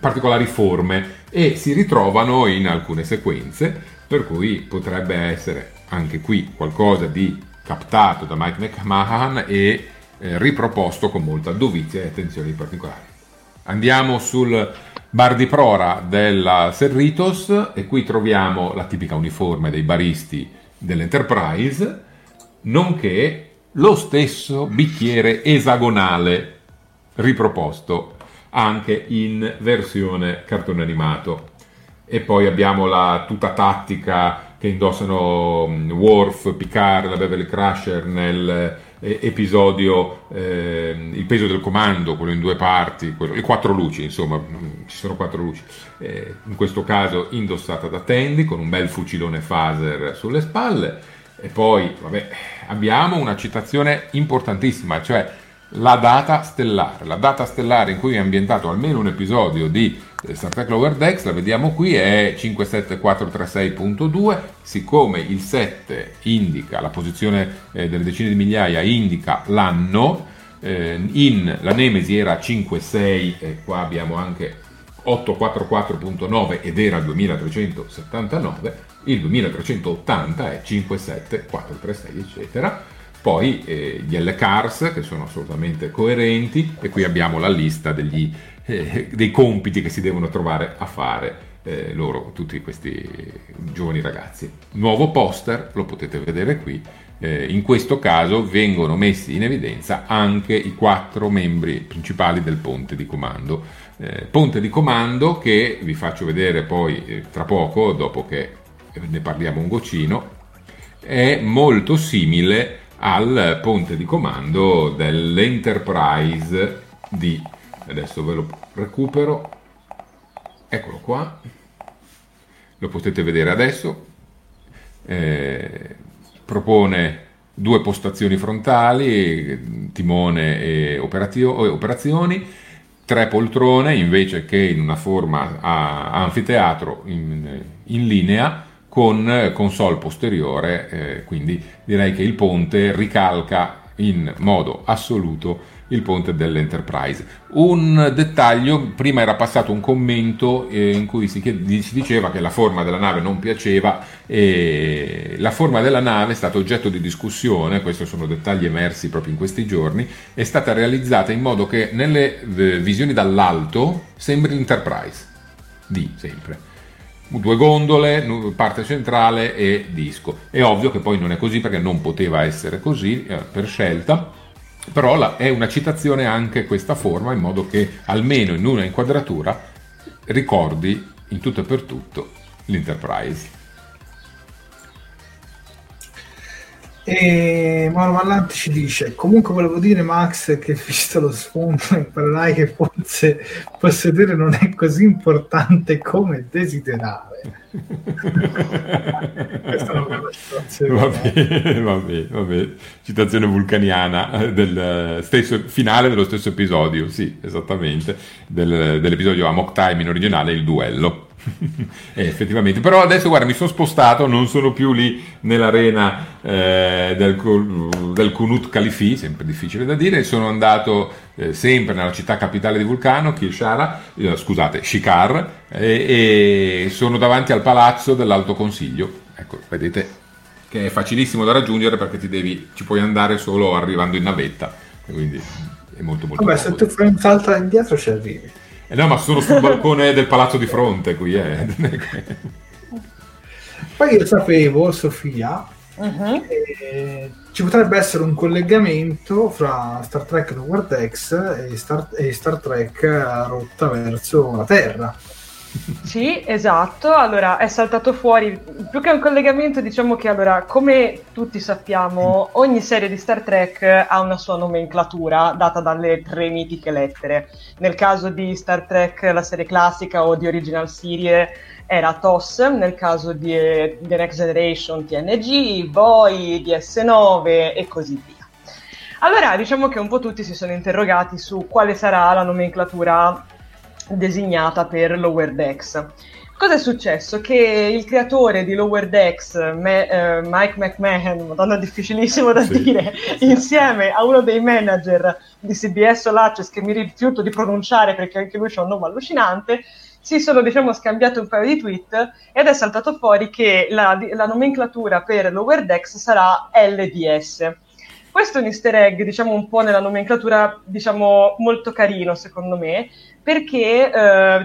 particolari forme e si ritrovano in alcune sequenze, per cui potrebbe essere anche qui qualcosa di captato da Mike McMahon e eh, riproposto con molta dovizia e attenzione particolari. Andiamo sul bar di prora della Serritos e qui troviamo la tipica uniforme dei baristi dell'Enterprise, nonché lo stesso bicchiere esagonale riproposto anche in versione cartone animato. E poi abbiamo la tuta tattica che indossano mm, Worf, Picard, la Beverly Crusher nel episodio eh, Il peso del comando, quello in due parti, quello, le quattro luci, insomma, mm, ci sono quattro luci. Eh, in questo caso indossata da Tandy con un bel fucilone phaser sulle spalle. E poi, vabbè, abbiamo una citazione importantissima, cioè la data stellare. La data stellare in cui è ambientato almeno un episodio di eh, Star Trek Lower Decks, la vediamo qui, è 57436.2, siccome il 7 indica la posizione eh, delle decine di migliaia, indica l'anno, eh, in la Nemesi era 56, e qua abbiamo anche 844.9 ed era 2379, il 2380 è 57436 eccetera. Poi eh, gli L-Cars che sono assolutamente coerenti e qui abbiamo la lista degli, eh, dei compiti che si devono trovare a fare eh, loro, tutti questi giovani ragazzi. Nuovo poster, lo potete vedere qui, eh, in questo caso vengono messi in evidenza anche i quattro membri principali del ponte di comando. Eh, ponte di comando che vi faccio vedere poi eh, tra poco, dopo che ne parliamo un goccino, è molto simile al ponte di comando dell'Enterprise D. Adesso ve lo recupero. Eccolo qua. Lo potete vedere adesso. Eh, propone due postazioni frontali, timone e operazio- operazioni, tre poltrone invece che in una forma a anfiteatro in, in linea con console posteriore, eh, quindi direi che il ponte ricalca in modo assoluto il ponte dell'Enterprise. Un dettaglio, prima era passato un commento eh, in cui si, diceva che la forma della nave non piaceva e la forma della nave è stata oggetto di discussione, questi sono dettagli emersi proprio in questi giorni, è stata realizzata in modo che nelle eh, visioni dall'alto sembri l'Enterprise, di sempre due gondole, parte centrale e disco. È ovvio che poi non è così perché non poteva essere così eh, per scelta, però la, è una citazione anche questa forma in modo che almeno in una inquadratura ricordi in tutto e per tutto l'Enterprise. E Mauro Mallanti ci dice: Comunque volevo dire, Max, che visto lo sfondo, imparerai che forse possedere non è così importante come desiderare. Questa è una bella citazione. Va bene, va bene. Citazione vulcaniana del stesso finale dello stesso episodio, sì, esattamente, del, dell'episodio Amok Time in originale, il duello. eh, effettivamente, però adesso guarda, mi sono spostato, non sono più lì nell'arena eh, del, del Kunut Khalifi, sempre difficile da dire, sono andato eh, sempre nella città capitale di Vulcano, Kirshara, eh, scusate, Shikar, e sono davanti al palazzo dell'Alto Consiglio. Ecco, vedete che è facilissimo da raggiungere perché ti devi, ci puoi andare solo arrivando in navetta, quindi è molto molto Vabbè, se tu fai un salto indietro ci arrivi. Eh no, ma sono sul balcone del palazzo di fronte qui. Eh. Poi io sapevo, Sofia, uh-huh. eh, ci potrebbe essere un collegamento fra Star Trek Lower Decks e Star, e Star Trek rotta verso la Terra. Sì, esatto. Allora, è saltato fuori più che un collegamento, diciamo che allora, come tutti sappiamo, ogni serie di Star Trek ha una sua nomenclatura data dalle tre mitiche lettere. Nel caso di Star Trek, la serie classica o di Original Serie era TOS, nel caso di The Next Generation TNG, VOI, DS9 e così via. Allora, diciamo che un po' tutti si sono interrogati su quale sarà la nomenclatura designata per Lower Decks. Cosa è successo? Che il creatore di Lower Decks, Me, uh, Mike McMahon, madonna difficilissimo da sì. dire, insieme a uno dei manager di CBS All Access, che mi rifiuto di pronunciare perché anche lui ha un nome allucinante, si sono diciamo scambiati un paio di tweet ed è saltato fuori che la, la nomenclatura per Lower Decks sarà LDS. Questo è un easter egg, diciamo, un po' nella nomenclatura, diciamo, molto carino, secondo me, perché eh,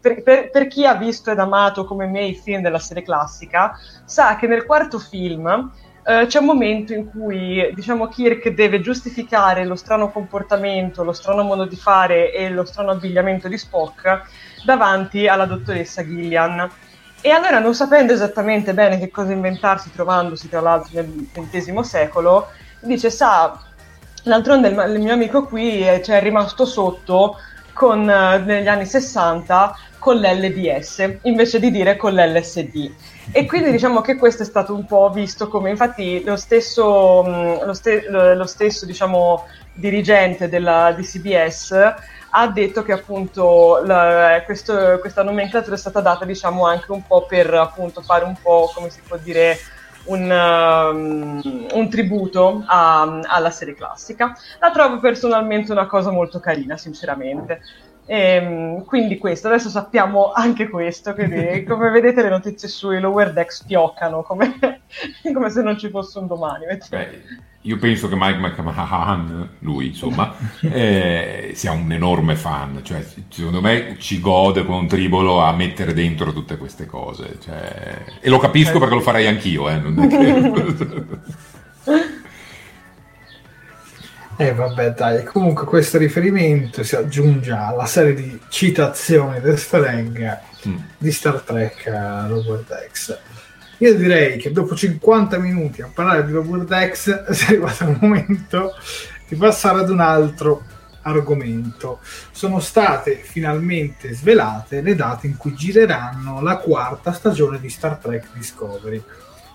per, per, per, chi ha visto ed amato come me i film della serie classica, sa che nel quarto film eh, c'è un momento in cui diciamo, Kirk deve giustificare lo strano comportamento, lo strano modo di fare e lo strano abbigliamento di Spock davanti alla dottoressa Gillian. E allora, non sapendo esattamente bene che cosa inventarsi, trovandosi tra l'altro nel XX secolo, dice: Sa, d'altronde il, il mio amico qui è, cioè, è rimasto sotto con, uh, negli anni 60 con l'LDS invece di dire con l'LSD. E quindi diciamo che questo è stato un po' visto come, infatti, lo stesso, mm, lo ste- lo stesso diciamo, dirigente della, CBS ha detto che appunto la, questo, questa nomenclatura è stata data diciamo anche un po' per appunto fare un po' come si può dire un, um, un tributo a, alla serie classica. La trovo personalmente una cosa molto carina, sinceramente. E, ehm, quindi questo, adesso sappiamo anche questo, quindi come vedete le notizie sui lower decks fioccano come, come se non ci fosse un domani. Beh, io penso che Mike McMahon, lui insomma, eh, sia un enorme fan, cioè secondo me ci gode con un tribolo a mettere dentro tutte queste cose, cioè, e lo capisco perché lo farei anch'io. Eh, E eh, vabbè, dai, comunque questo riferimento si aggiunge alla serie di citazioni del egg mm. di Star Trek Lower Decks. Io direi che dopo 50 minuti a parlare di Decks è arrivato il momento di passare ad un altro argomento. Sono state finalmente svelate le date in cui gireranno la quarta stagione di Star Trek Discovery.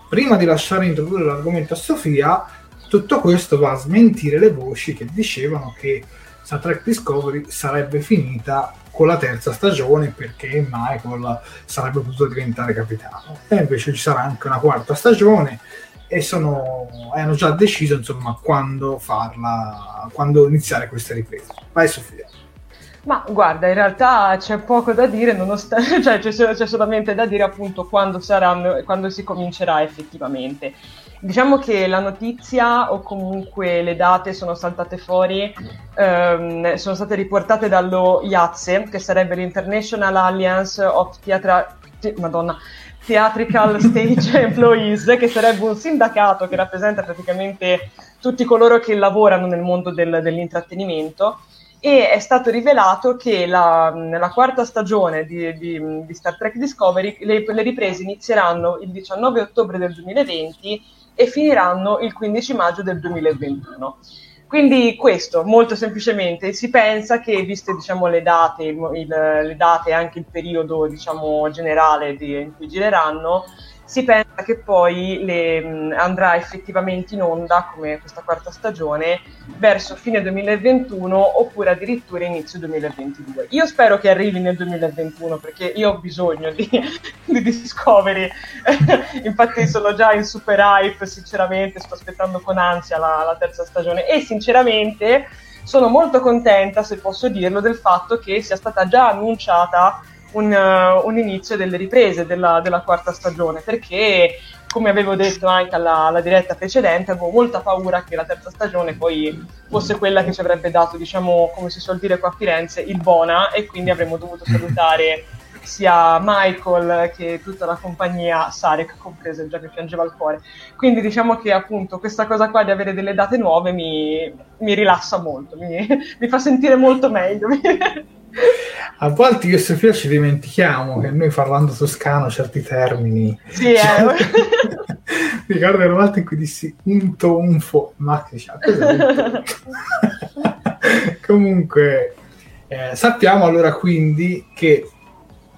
Prima di lasciare introdurre l'argomento a Sofia, tutto questo va a smentire le voci che dicevano che Star Trek Discovery sarebbe finita con la terza stagione perché Michael sarebbe potuto diventare capitano. E invece ci sarà anche una quarta stagione e sono, hanno già deciso insomma quando farla, quando iniziare queste riprese. Vai Sofia. Ma guarda, in realtà c'è poco da dire, nonostante, cioè c'è, c'è solamente da dire appunto quando, saranno, quando si comincerà effettivamente. Diciamo che la notizia o comunque le date sono saltate fuori, ehm, sono state riportate dallo IATSE, che sarebbe l'International Alliance of Theatra- Madonna, Theatrical Stage Employees, che sarebbe un sindacato che rappresenta praticamente tutti coloro che lavorano nel mondo del, dell'intrattenimento. E è stato rivelato che la, nella quarta stagione di, di, di Star Trek Discovery le, le, riprese inizieranno il 19 ottobre del 2020 e finiranno il 15 maggio del 2021. Quindi questo, molto semplicemente, si pensa che, viste diciamo, le, date, e anche il periodo diciamo, generale di, in cui gireranno, si pensa che poi le, andrà effettivamente in onda, come questa quarta stagione, verso fine 2021 oppure addirittura inizio 2022. Io spero che arrivi nel 2021 perché io ho bisogno di, di Discovery, infatti sono già in super hype, sinceramente sto aspettando con ansia la, la terza stagione e sinceramente sono molto contenta, se posso dirlo, del fatto che sia stata già annunciata un, uh, un inizio delle riprese della, della, quarta stagione, perché come avevo detto anche alla, alla, diretta precedente, avevo molta paura che la terza stagione poi fosse quella che ci avrebbe dato, diciamo, come si suol dire qua a Firenze, il Bona e quindi avremmo dovuto salutare sia Michael che tutta la compagnia, Sarek compresa, già che piangeva il cuore. Quindi diciamo che appunto questa cosa qua di avere delle date nuove mi, mi rilassa molto, mi, mi fa sentire molto meglio. A volte io e Sofia ci dimentichiamo che noi parlando toscano certi termini. Sì, cioè, eh. ricordo le volte in cui dissi un tonfo, ma che diciamo, Comunque, eh, sappiamo allora quindi che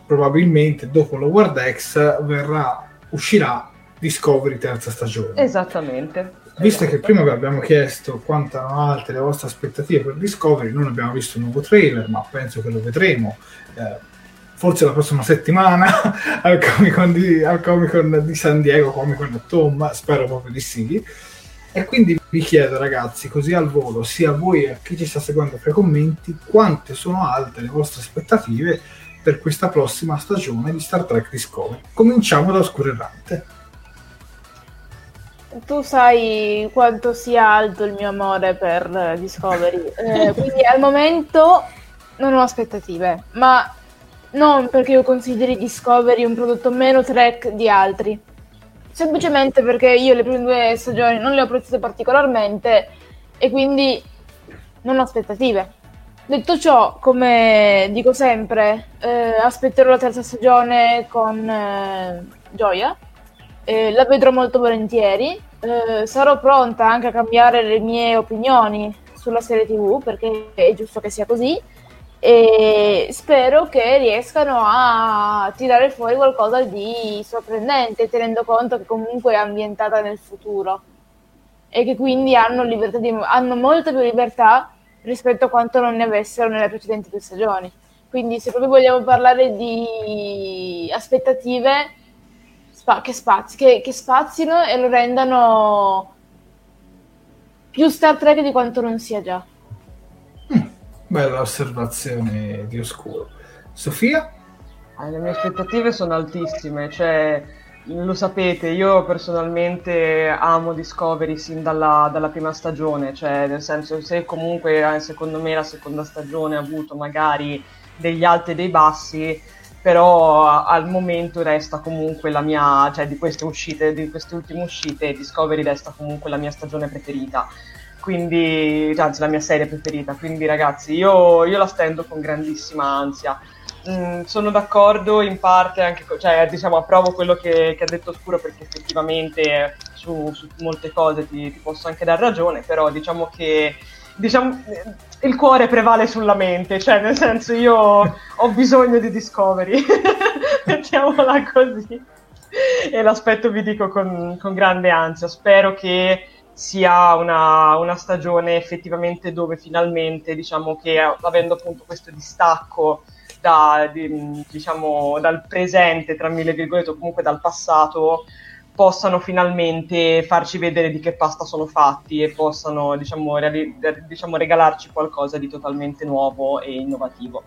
probabilmente dopo lo World X verrà, uscirà Discovery terza stagione. Esattamente. Visto che prima vi abbiamo chiesto quanto erano alte le vostre aspettative per Discovery, non abbiamo visto un nuovo trailer, ma penso che lo vedremo. Eh, forse la prossima settimana al Comic Con di, di San Diego, Comic Con a Tom, spero proprio di sì. E quindi vi chiedo, ragazzi, così al volo, sia a voi e a chi ci sta seguendo fra i commenti, quante sono alte le vostre aspettative per questa prossima stagione di Star Trek Discovery. Cominciamo da Oscuro Errante. Tu sai quanto sia alto il mio amore per Discovery, eh, quindi al momento non ho aspettative, ma non perché io consideri Discovery un prodotto meno Trek di altri, semplicemente perché io le prime due stagioni non le ho apprezzate particolarmente e quindi non ho aspettative. Detto ciò, come dico sempre, eh, aspetterò la terza stagione con eh, gioia eh, la vedrò molto volentieri. Eh, sarò pronta anche a cambiare le mie opinioni sulla serie TV perché è giusto che sia così. E spero che riescano a tirare fuori qualcosa di sorprendente, tenendo conto che comunque è ambientata nel futuro e che quindi hanno, di, hanno molta più libertà rispetto a quanto non ne avessero nelle precedenti due stagioni. Quindi, se proprio vogliamo parlare di aspettative, spa- che, spazi, che, che spazino e lo rendano più Star Trek di quanto non sia già. Mm, bella osservazione di Oscuro. Sofia? Eh, le mie aspettative sono altissime, cioè lo sapete, io personalmente amo Discovery sin dalla, dalla, prima stagione, cioè nel senso se comunque eh, secondo me la seconda stagione ha avuto magari degli alti e dei bassi, però al momento resta comunque la mia, cioè di queste uscite, di queste ultime uscite, Discovery resta comunque la mia stagione preferita. Quindi, cioè, anzi, la mia serie preferita. Quindi, ragazzi, io, io la stendo con grandissima ansia. Mm, sono d'accordo in parte anche, cioè, diciamo, approvo quello che, che ha detto Scuro perché effettivamente su, su molte cose ti, ti, posso anche dar ragione, però diciamo che diciamo, il cuore prevale sulla mente, cioè nel senso io ho bisogno di Discovery, mettiamola così. E l'aspetto vi dico con, con grande ansia, spero che sia una, una, stagione effettivamente dove finalmente, diciamo che avendo appunto questo distacco da, di, diciamo, dal presente, tra mille virgolette, o comunque dal passato, possano finalmente farci vedere di che pasta sono fatti e possano diciamo, reali- diciamo, regalarci qualcosa di totalmente nuovo e innovativo.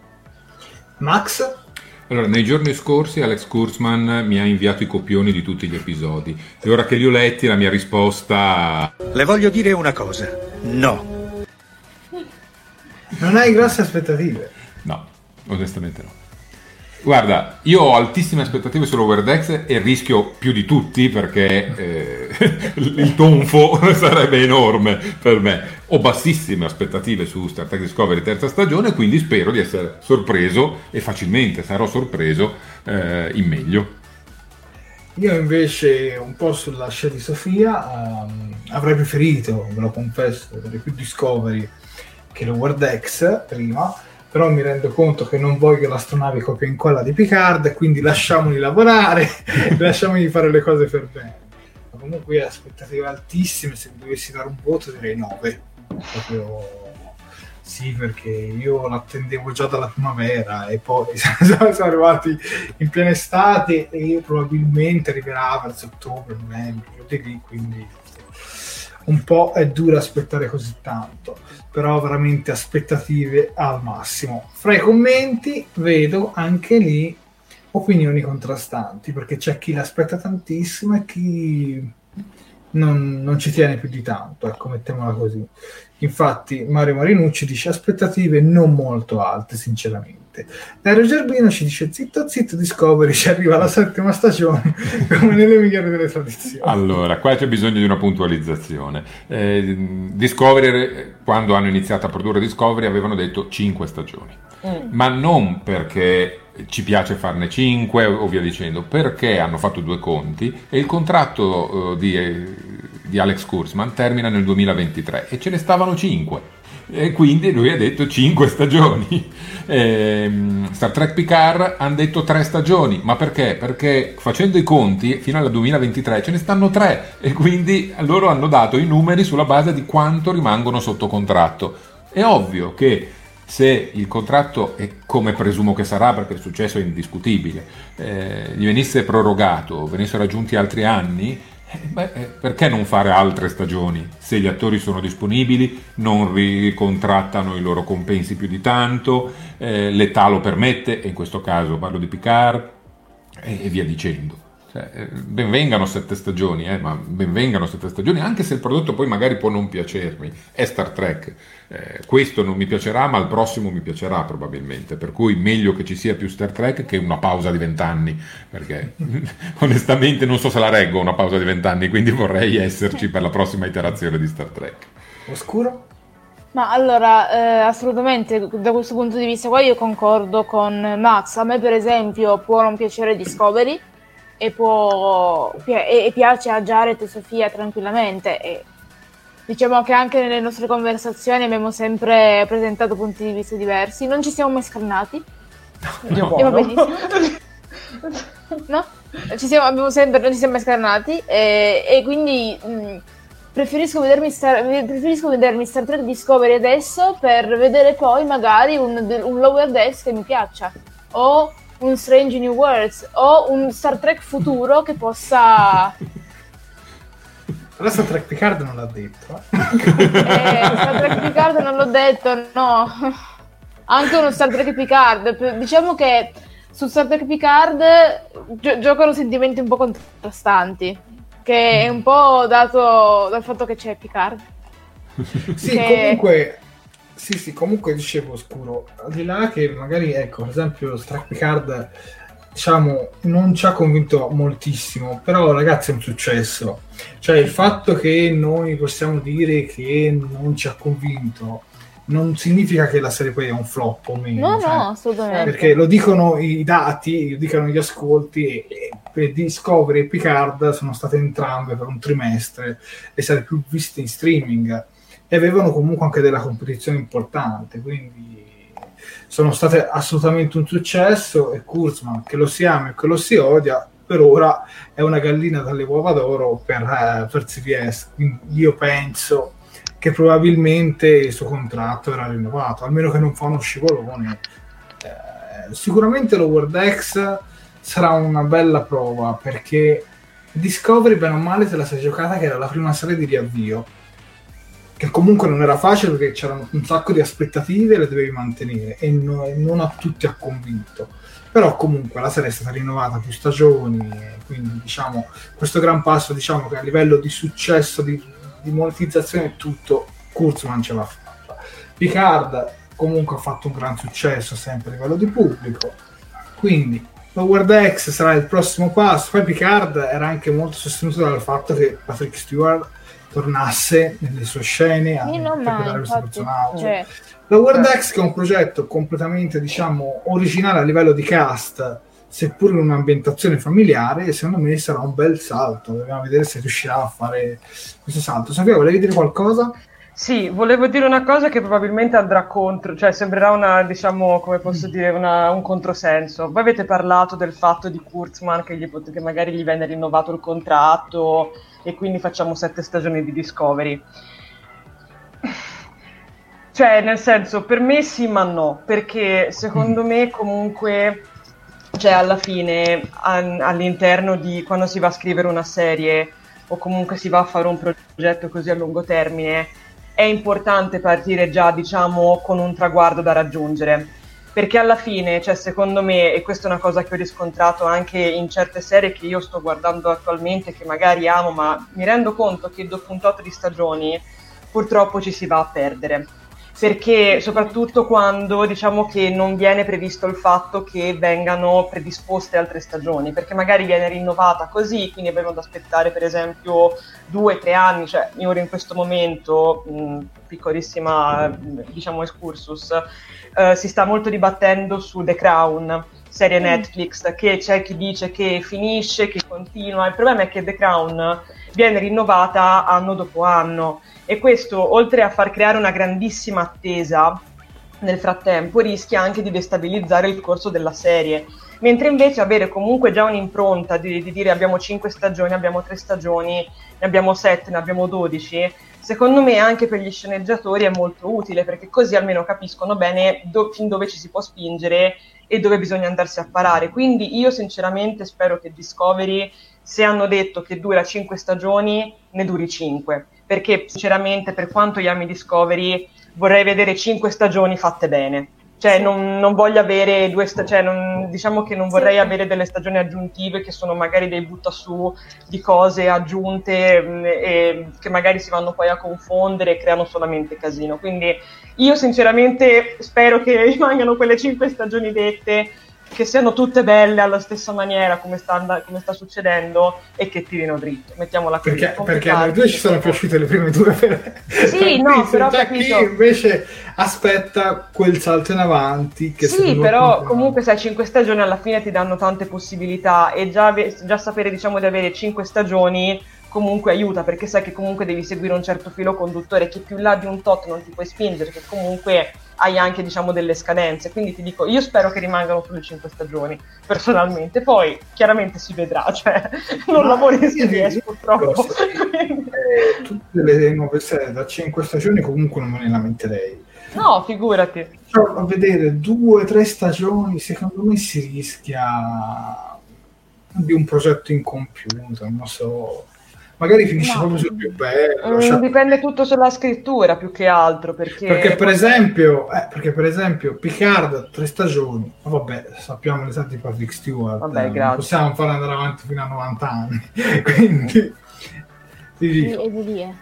Max? Allora, nei giorni scorsi Alex Kurzman mi ha inviato i copioni di tutti gli episodi e ora che li ho letti la mia risposta... Le voglio dire una cosa, no. Non hai grosse aspettative? No, onestamente no. Guarda, io ho altissime aspettative sull'Overdex e rischio più di tutti perché eh, il tonfo sarebbe enorme per me. Ho bassissime aspettative su Star Trek Discovery terza stagione, quindi spero di essere sorpreso e facilmente sarò sorpreso eh, in meglio. Io invece, un po' sulla scia di Sofia, um, avrei preferito, ve lo confesso, vedere più Discovery che lo World X prima però mi rendo conto che non voglio l'astronave copia e incolla di Picard, quindi lasciamoli lavorare, lasciamoli fare le cose per bene. Ma comunque aspettative altissime, se dovessi dare un voto direi 9. Proprio sì, perché io l'attendevo già dalla primavera e poi siamo arrivati in piena estate e io probabilmente arriverà verso ottobre, novembre, lì, quindi un po' è dura aspettare così tanto però veramente aspettative al massimo. Fra i commenti vedo anche lì opinioni contrastanti, perché c'è chi l'aspetta tantissimo e chi non, non ci tiene più di tanto, ecco, mettiamola così. Infatti Mario Marinucci dice aspettative non molto alte, sinceramente. Dario Gerbino ci dice zitto zitto Discovery, ci arriva la settima stagione come nelle migliori delle tradizioni. Allora, qua c'è bisogno di una puntualizzazione. Eh, Discovery, quando hanno iniziato a produrre Discovery, avevano detto 5 stagioni, mm. ma non perché ci piace farne 5 o via dicendo, perché hanno fatto due conti e il contratto uh, di, di Alex Kurzman termina nel 2023 e ce ne stavano 5 e quindi lui ha detto 5 stagioni. Eh, Star Trek Picard hanno detto 3 stagioni, ma perché? Perché facendo i conti fino al 2023 ce ne stanno 3 e quindi loro hanno dato i numeri sulla base di quanto rimangono sotto contratto. È ovvio che se il contratto, è come presumo che sarà perché il successo è indiscutibile, eh, gli venisse prorogato, venissero aggiunti altri anni, beh, eh, perché non fare altre stagioni? Se gli attori sono disponibili, non ricontrattano i loro compensi più di tanto, eh, l'età lo permette, e in questo caso parlo di Picard, e, e via dicendo. Cioè, eh, benvengano sette stagioni, eh, ma benvengano sette stagioni, anche se il prodotto poi magari può non piacermi. È Star Trek. Eh, questo non mi piacerà, ma il prossimo mi piacerà probabilmente. Per cui meglio che ci sia più Star Trek che una pausa di vent'anni. Perché onestamente non so se la reggo una pausa di vent'anni, quindi vorrei esserci per la prossima iterazione di Star Trek. Oscuro? Ma allora, eh, assolutamente, da questo punto di vista qua io concordo con Max. A me per esempio può non piacere Discovery, e, può, e, e piace a Jared e Sofia tranquillamente. E diciamo che anche nelle nostre conversazioni abbiamo sempre presentato punti di vista diversi, non ci siamo mai scannati. No. E va benissimo. no? Ci siamo, abbiamo sempre, non ci siamo mai scannati e, e quindi mh, preferisco, vedermi Star, preferisco vedermi Star Trek Discovery adesso per vedere poi magari un, un Lower Decks che mi piaccia o un Strange New Worlds o un Star Trek futuro che possa... Però Star Trek Picard non l'ha detto. Eh, Star Trek Picard non l'ho detto, no. Anche uno Star Trek Picard. Diciamo che su Star Trek Picard gi- giocano sentimenti un po' contrastanti, che è un po' dato dal fatto che c'è Picard. Sì, che... comunque sì, sì, comunque dicevo scuro, al di là che magari, ecco, ad esempio Strike Picard, diciamo, non ci ha convinto moltissimo, però ragazzi è un successo. Cioè il fatto che noi possiamo dire che non ci ha convinto non significa che la serie poi è un flop o meno. No, cioè, no, assolutamente. Perché lo dicono i dati, lo dicono gli ascolti, e, e per Discovery e Picard sono state entrambe per un trimestre le serie più viste in streaming e avevano comunque anche della competizione importante, quindi sono state assolutamente un successo e Kurzman, che lo si ama e che lo si odia, per ora è una gallina dalle uova d'oro per, eh, per CBS, quindi io penso che probabilmente il suo contratto era rinnovato, almeno che non fa uno scivolone. Eh, sicuramente l'Over X sarà una bella prova perché Discovery, bene o male, se la sei giocata che era la prima serie di riavvio che comunque non era facile perché c'erano un sacco di aspettative e le dovevi mantenere e no, non a tutti ha convinto. Però comunque la serie è stata rinnovata più stagioni quindi diciamo questo gran passo diciamo che a livello di successo di, di monetizzazione e tutto Kurzman ce l'ha fatta. Picard comunque ha fatto un gran successo sempre a livello di pubblico. Quindi Lower X sarà il prossimo passo. Poi Picard era anche molto sostenuto dal fatto che Patrick Stewart tornasse nelle sue scene a interpretare questo personaggio. Cioè, Lower eh. Decks che è un progetto completamente diciamo originale a livello di cast seppur in un'ambientazione familiare secondo me sarà un bel salto dobbiamo vedere se riuscirà a fare questo salto Sofia volevi dire qualcosa? Sì, volevo dire una cosa che probabilmente andrà contro, cioè sembrerà una, diciamo, come posso mm. dire, una, un controsenso. Voi avete parlato del fatto di Kurtzman che, gli, che magari gli venne rinnovato il contratto e quindi facciamo sette stagioni di Discovery. Cioè, nel senso, per me sì, ma no, perché secondo me comunque, cioè alla fine, an- all'interno di quando si va a scrivere una serie o comunque si va a fare un progetto così a lungo termine, è importante partire già, diciamo, con un traguardo da raggiungere. Perché alla fine, cioè, secondo me, e questa è una cosa che ho riscontrato anche in certe serie che io sto guardando attualmente, che magari amo, ma mi rendo conto che dopo un tot di stagioni purtroppo ci si va a perdere perché soprattutto quando diciamo che non viene previsto il fatto che vengano predisposte altre stagioni, perché magari viene rinnovata così, quindi avremo da aspettare per esempio due, o tre anni, cioè ora in questo momento, mh, piccolissima diciamo excursus, eh, si sta molto dibattendo su The Crown, serie mm. Netflix, che c'è chi dice che finisce, che continua, il problema è che The Crown viene rinnovata anno dopo anno e questo oltre a far creare una grandissima attesa nel frattempo rischia anche di destabilizzare il corso della serie mentre invece avere comunque già un'impronta di, di dire abbiamo 5 stagioni, abbiamo 3 stagioni, ne abbiamo 7, ne abbiamo 12 secondo me anche per gli sceneggiatori è molto utile perché così almeno capiscono bene do- fin dove ci si può spingere e dove bisogna andarsi a parare. Quindi io sinceramente spero che Discovery, se hanno detto che dura 5 stagioni, ne duri 5 perché sinceramente per quanto io ami Discovery vorrei vedere cinque stagioni fatte bene. Cioè, non, non, voglio avere due stagioni, cioè non, diciamo che non vorrei avere delle stagioni aggiuntive che sono magari dei buttasu di cose aggiunte mh, mm, e che magari si vanno poi a confondere e creano solamente casino. Quindi io sinceramente spero che rimangano quelle cinque stagioni dette che siano tutte belle alla stessa maniera come sta, come sta succedendo e che tirino dritto. Mettiamola così. Perché, perché a noi due ci sono piaciute le prime due. Per... Sì, no, però già capito. chi invece aspetta quel salto in avanti. Che sì, però comunque sai, cinque stagioni alla fine ti danno tante possibilità e già, già sapere diciamo di avere cinque stagioni comunque aiuta perché sai che comunque devi seguire un certo filo conduttore che più là di un tot non ti puoi spingere, che comunque hai anche diciamo delle scadenze. Quindi ti dico, io spero che rimangano sulle 5 stagioni, personalmente. Poi chiaramente si vedrà, cioè non Ma lavori in CBS purtroppo. eh, tutte le nuove serie da 5 stagioni comunque non me ne lamenterei. No, figurati. Cioè, a vedere due o tre stagioni, secondo me si rischia di un progetto incompiuto, non so magari finisce no. proprio sul più bello. Mm, cioè... Dipende tutto sulla scrittura più che altro. Perché, perché, per, esempio, eh, perché per esempio, Picard tre stagioni, vabbè, sappiamo l'età di Patrick Stewart, vabbè, eh, non possiamo fare andare avanti fino a 90 anni. Quindi ti dico. E,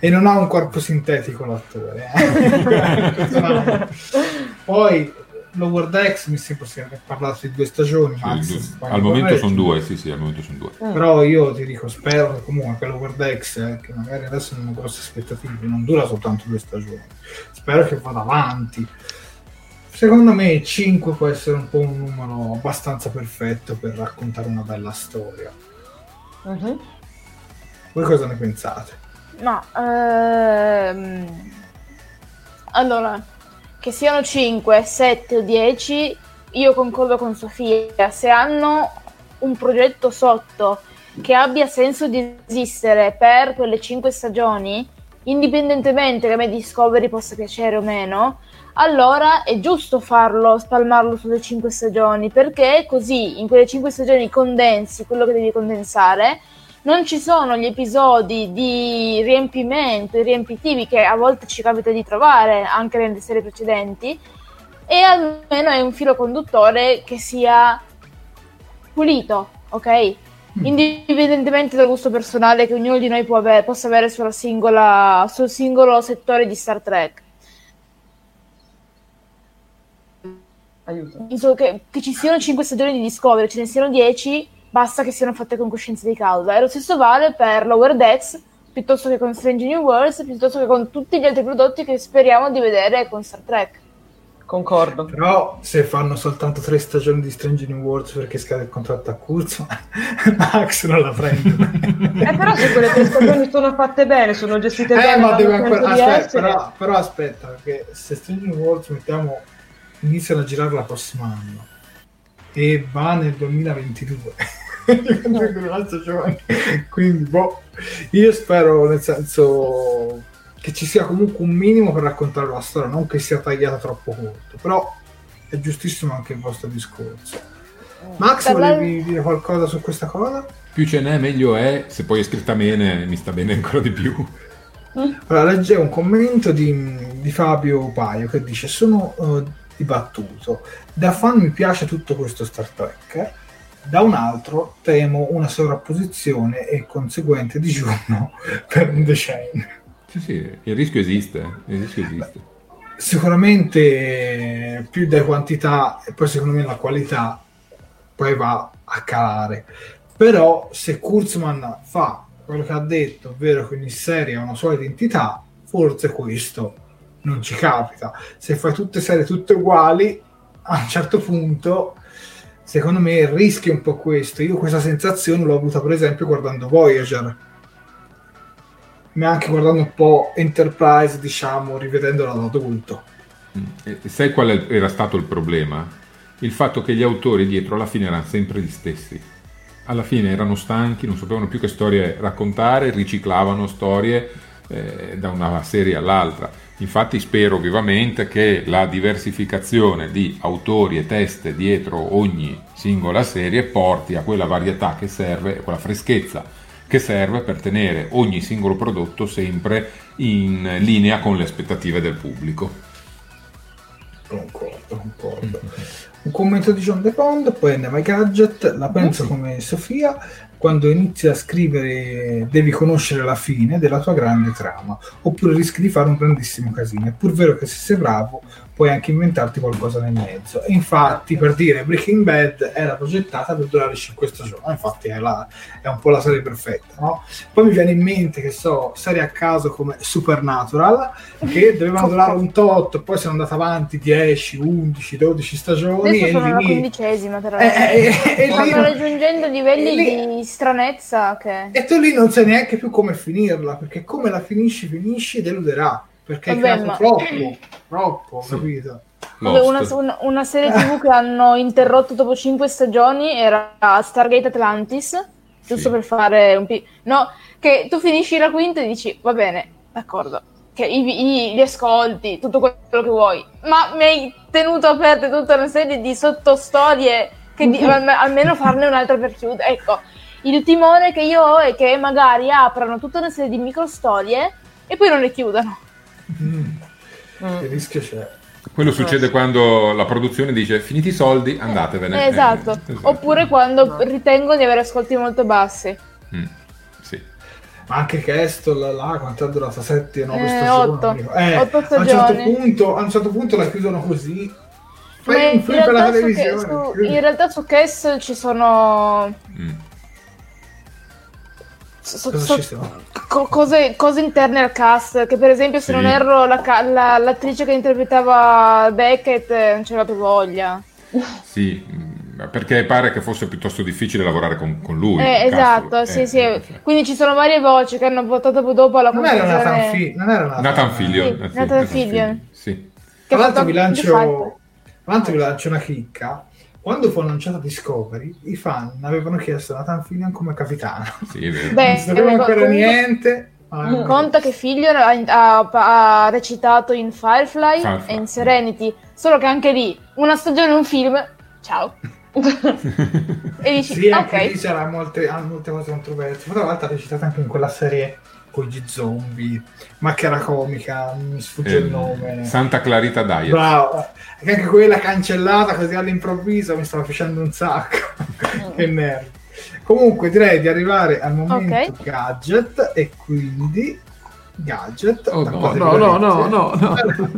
e non ha un corpo sintetico l'attore. Eh? Poi Lower Decks mi sembra si è parlato di due stagioni, sì, Max, al momento sono due, sì sì, al momento sono due. Mm. Però io ti dico, spero che comunque che Lower Decks, eh, che magari adesso non ho grosse aspettative, non dura soltanto due stagioni, spero che vada avanti. Secondo me 5 può essere un po' un numero abbastanza perfetto per raccontare una bella storia. Uh-huh. Voi cosa ne pensate? No, ehm... allora che siano 5, 7 o 10, io concordo con Sofia, se hanno un progetto sotto che abbia senso di esistere per quelle 5 stagioni, indipendentemente che a me Discovery possa piacere o meno, allora è giusto farlo, spalmarlo sulle 5 stagioni, perché così in quelle 5 stagioni condensi quello che devi condensare non ci sono gli episodi di riempimento, riempitivi che a volte ci capita di trovare anche nelle serie precedenti e almeno è un filo conduttore che sia pulito, ok? Mm. Indipendentemente dal gusto personale che ognuno di noi avere, possa avere sulla singola, sul singolo settore di Star Trek. Aiuto. Che, che ci siano 5 stagioni di Discovery, ce ne siano 10, basta che siano fatte con coscienza di causa. E lo stesso vale per Lower Decks, piuttosto che con Strange New Worlds, piuttosto che con tutti gli altri prodotti che speriamo di vedere con Star Trek. Concordo. Però se fanno soltanto tre stagioni di Strange New Worlds perché scade il contratto a Curzo, Max non la prende. eh, però se quelle tre stagioni sono fatte bene, sono gestite eh, bene. Ma deve ancora... aspetta, però, però, aspetta, perché se Strange New Worlds mettiamo iniziano a girare la prossima anno e va nel 2022 quindi boh, io spero nel senso che ci sia comunque un minimo per raccontare la storia non che sia tagliata troppo corto però è giustissimo anche il vostro discorso. Max volevi dire qualcosa su questa cosa? più ce n'è meglio è. Se poi è scritta bene mi sta bene ancora di più. Allora leggevo un commento di, di Fabio Paio che dice sono uh, dibattuto. Da fan mi piace tutto questo Star Trek da un altro temo una sovrapposizione e conseguente digiuno per un decennio. Sì, sì, il rischio esiste. Il rischio esiste. Sicuramente più da quantità e poi secondo me la qualità poi va a calare. Però se Kurzman fa quello che ha detto, ovvero che ogni serie ha una sua identità, forse questo non ci capita. Se fai tutte serie tutte uguali, a un certo punto, secondo me il rischio è un po' questo. Io questa sensazione l'ho avuta per esempio guardando Voyager, ma anche guardando un po' Enterprise, diciamo, rivedendola da adulto. Mm. E sai qual era stato il problema? Il fatto che gli autori dietro alla fine erano sempre gli stessi alla fine erano stanchi, non sapevano più che storie raccontare, riciclavano storie eh, da una serie all'altra. Infatti spero vivamente che la diversificazione di autori e teste dietro ogni singola serie porti a quella varietà che serve, quella freschezza che serve per tenere ogni singolo prodotto sempre in linea con le aspettative del pubblico. Concordo, concordo. Un commento di John De Pond, poi andiamo ai gadget. La penso sì. come Sofia, quando inizi a scrivere devi conoscere la fine della tua grande trama, oppure rischi di fare un grandissimo casino. È pur vero che se sei bravo puoi anche inventarti qualcosa nel mezzo. E infatti, per dire, Breaking Bad era progettata per durare 5 stagioni, infatti è, la, è un po' la serie perfetta, no? Poi mi viene in mente che so, serie a caso come Supernatural, che dovevano durare un tot, poi sono andata avanti 10, 11, 12 stagioni. Adesso sono alla quindicesima, però. Eh, eh, eh, Stanno raggiungendo livelli lì, di stranezza che... E tu lì non sai neanche più come finirla, perché come la finisci, finisci, deluderà perché Vabbè, hai ma... troppo, troppo, sì. capito? Vabbè, una, una, una, serie tv che hanno interrotto dopo 5 stagioni era Stargate Atlantis, giusto sì. per fare un pi... No, che tu finisci la quinta e dici, va bene, d'accordo, che i, i, li ascolti, tutto quello che vuoi, ma mi hai tenuto aperte tutta una serie di sottostorie che di, almeno farne un'altra per chiudere. Ecco, il timore che io ho è che magari aprano tutta una serie di microstorie e poi non le chiudano. Mm. Che rischio c'è? Quello succede quando la produzione dice finiti i soldi, andatevene. Eh, esatto. Eh, esatto. Oppure quando no. ritengono di avere ascolti molto bassi. Mm. Sì. Ma anche Castle là, quanto è durata? 7, 9 eh, stagioni? 8. Eh, 8 stagioni. A un, certo punto, a un certo punto la chiudono così. Fai un film per la televisione. Su, in realtà su Castle ci sono... Mm so, so, co- cose, cose, interne al cast, che per esempio se sì. non erro la, la, l'attrice che interpretava Beckett eh, non c'era più voglia. Sì, mm, perché pare che fosse piuttosto difficile lavorare con, con lui. Eh, esatto, sì, eh, sì. Eh, Quindi ci sono varie voci che hanno votato dopo alla non era Nathan, Fi- non era Nathan, Nathan Fillion. Sì, Nathan Fillion. Sì. Tra l'altro vi lancio, vi lancio una chicca quando fu annunciata Discovery, i fan avevano chiesto a Nathan Fillion come capitano. Sì, Beh, non sapevano ancora conto, niente. Ah, conta che Fillion ha, ha, ha, recitato in Firefly, Firefly, e in Serenity, solo che anche lì, una stagione, un film, ciao. e dici, sì, anche okay. lì c'era molte, molte cose controverse. Ma tra l'altro ha recitato anche in quella serie con gli zombie, ma che era comica, mi sfugge eh, il nome. Santa Clarita Diet. Bravo, e anche quella cancellata così all'improvviso mi stava facendo un sacco. che nervi. Comunque direi di arrivare al momento okay. gadget e quindi gadget. Oh, no, no, no, no, no, no.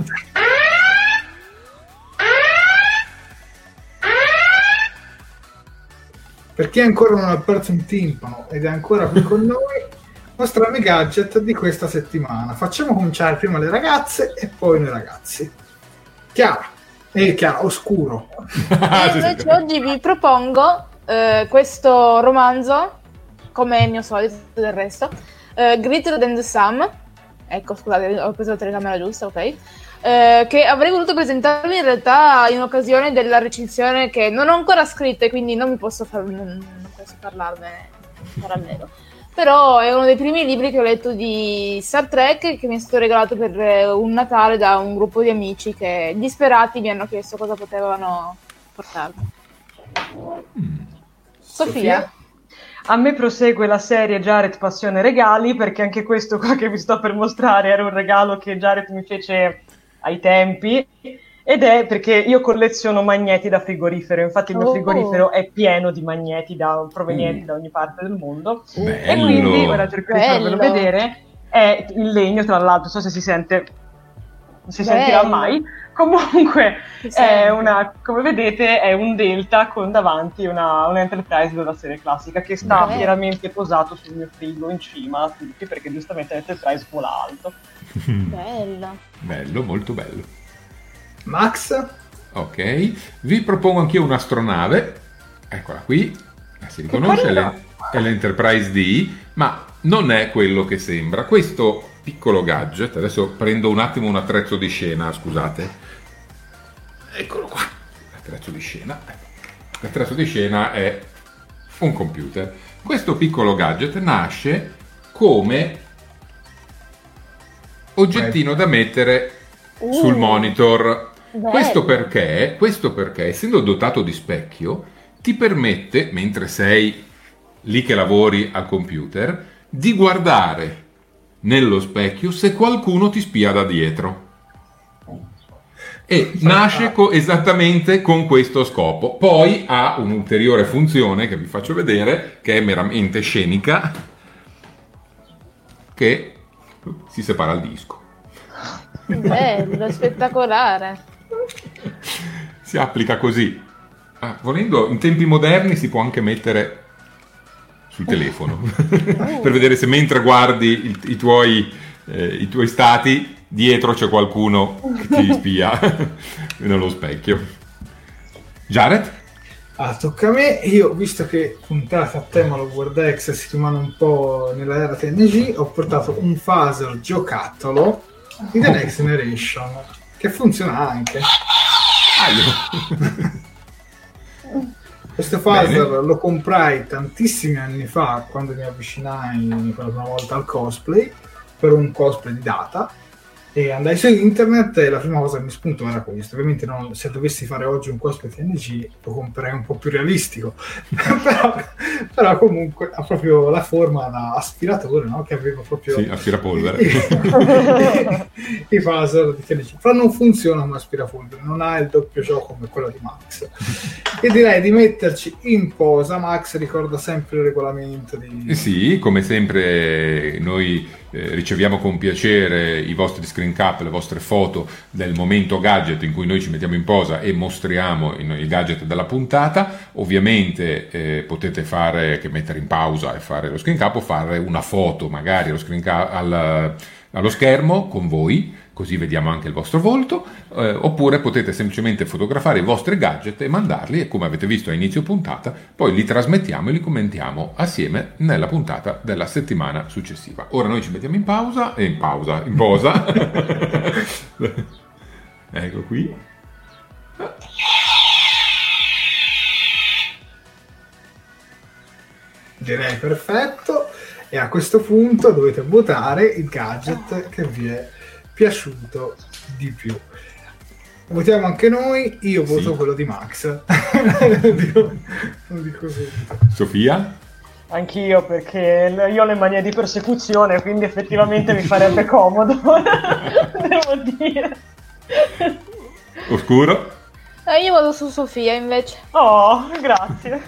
Per chi ancora non ha perso un timpano ed è ancora qui con noi, mostrarmi gadget di questa settimana. Facciamo cominciare prima le ragazze e poi noi ragazzi. Chiara, e chiaro, oscuro. invece oggi vi propongo eh, questo romanzo, come il mio solito del resto, eh, Greater Than the Sum. Ecco, scusate, ho preso la telecamera giusta, ok. Eh, che avrei voluto presentarvi in realtà in occasione della recensione che non ho ancora scritta e quindi non mi posso, far, non, non posso parlarne parallelo però è uno dei primi libri che ho letto di Star Trek che mi è stato regalato per eh, un Natale da un gruppo di amici che disperati mi hanno chiesto cosa potevano portarmi. Mm. Sofia. Sofia? A me prosegue la serie Jared Passione Regali perché anche questo qua che vi sto per mostrare era un regalo che Jared mi fece ai tempi ed è perché io colleziono magneti da frigorifero, infatti il mio oh. frigorifero è pieno di magneti da, provenienti mm. da ogni parte del mondo. Bello. E quindi, ora cerco di farvelo vedere, è in legno, tra l'altro, non so se si sente, non si Bello. sentirà mai. Comunque, una, come vedete, è un Delta con davanti una, un Enterprise della serie classica che sta Bello. fieramente posato sul mio frigo in cima a tutti, perché giustamente l'Enterprise vola alto. Bello. bello, molto bello. Max? Ok, vi propongo anch'io un'astronave. Eccola qui, la si riconosce, l'en- è l'Enterprise D, ma non è quello che sembra. Questo piccolo gadget, adesso prendo un attimo un attrezzo di scena, scusate. Eccolo qua, l'attrezzo di scena. L'attrezzo di scena è un computer. Questo piccolo gadget nasce come oggettino da mettere sul Uh, monitor. Questo perché, questo perché, essendo dotato di specchio, ti permette, mentre sei lì che lavori al computer, di guardare nello specchio se qualcuno ti spia da dietro. E nasce co- esattamente con questo scopo. Poi ha un'ulteriore funzione che vi faccio vedere, che è meramente scenica, che si separa il disco. Bello, spettacolare. Si applica così. Ah, volendo, in tempi moderni si può anche mettere sul telefono per vedere se mentre guardi il- i, tuoi, eh, i tuoi stati dietro c'è qualcuno che ti spia nello specchio. Jared? Ah, tocca a me. Io, visto che puntata a tema lo World X si rimane un po' nella era TNG, ho portato un phaser giocattolo di The Next Generation, che funziona anche. Questo phaser Bene. lo comprai tantissimi anni fa, quando mi avvicinai per la prima volta al cosplay, per un cosplay di data. E andai su internet e la prima cosa che mi spuntò era questo. Ovviamente non- se dovessi fare oggi un cosplay TNG lo comprerei un po' più realistico. però, però comunque ha proprio la forma da aspiratore, no? Che aveva proprio Sì, aspirapolvere. i phaser di TNG. Però non funziona come aspirapolvere, non ha il doppio gioco come quello di Max. E direi di metterci in posa. Max ricorda sempre il regolamento di... Sì, come sempre noi eh, riceviamo con piacere i vostri screen cap, le vostre foto del momento gadget in cui noi ci mettiamo in posa e mostriamo il, gadget della puntata. Ovviamente eh, potete fare che mettere in pausa e fare lo screen cap o fare una foto magari allo, cap- al- allo schermo con voi, così vediamo anche il vostro volto, eh, oppure potete semplicemente fotografare i vostri gadget e mandarli e come avete visto a inizio puntata, poi li trasmettiamo e li commentiamo assieme nella puntata della settimana successiva. Ora noi ci mettiamo in pausa e in pausa, in posa. ecco qui. Direi perfetto. E a questo punto dovete votare il gadget che vi è piaciuto di più. Votiamo anche noi, io voto Sì. quello di Max. lo dico, lo dico subito. Sofia? Anch'io, perché io ho le manie di persecuzione, quindi effettivamente mi farebbe comodo, devo dire. Oscuro? Eh, io vado su Sofia invece. Oh, grazie.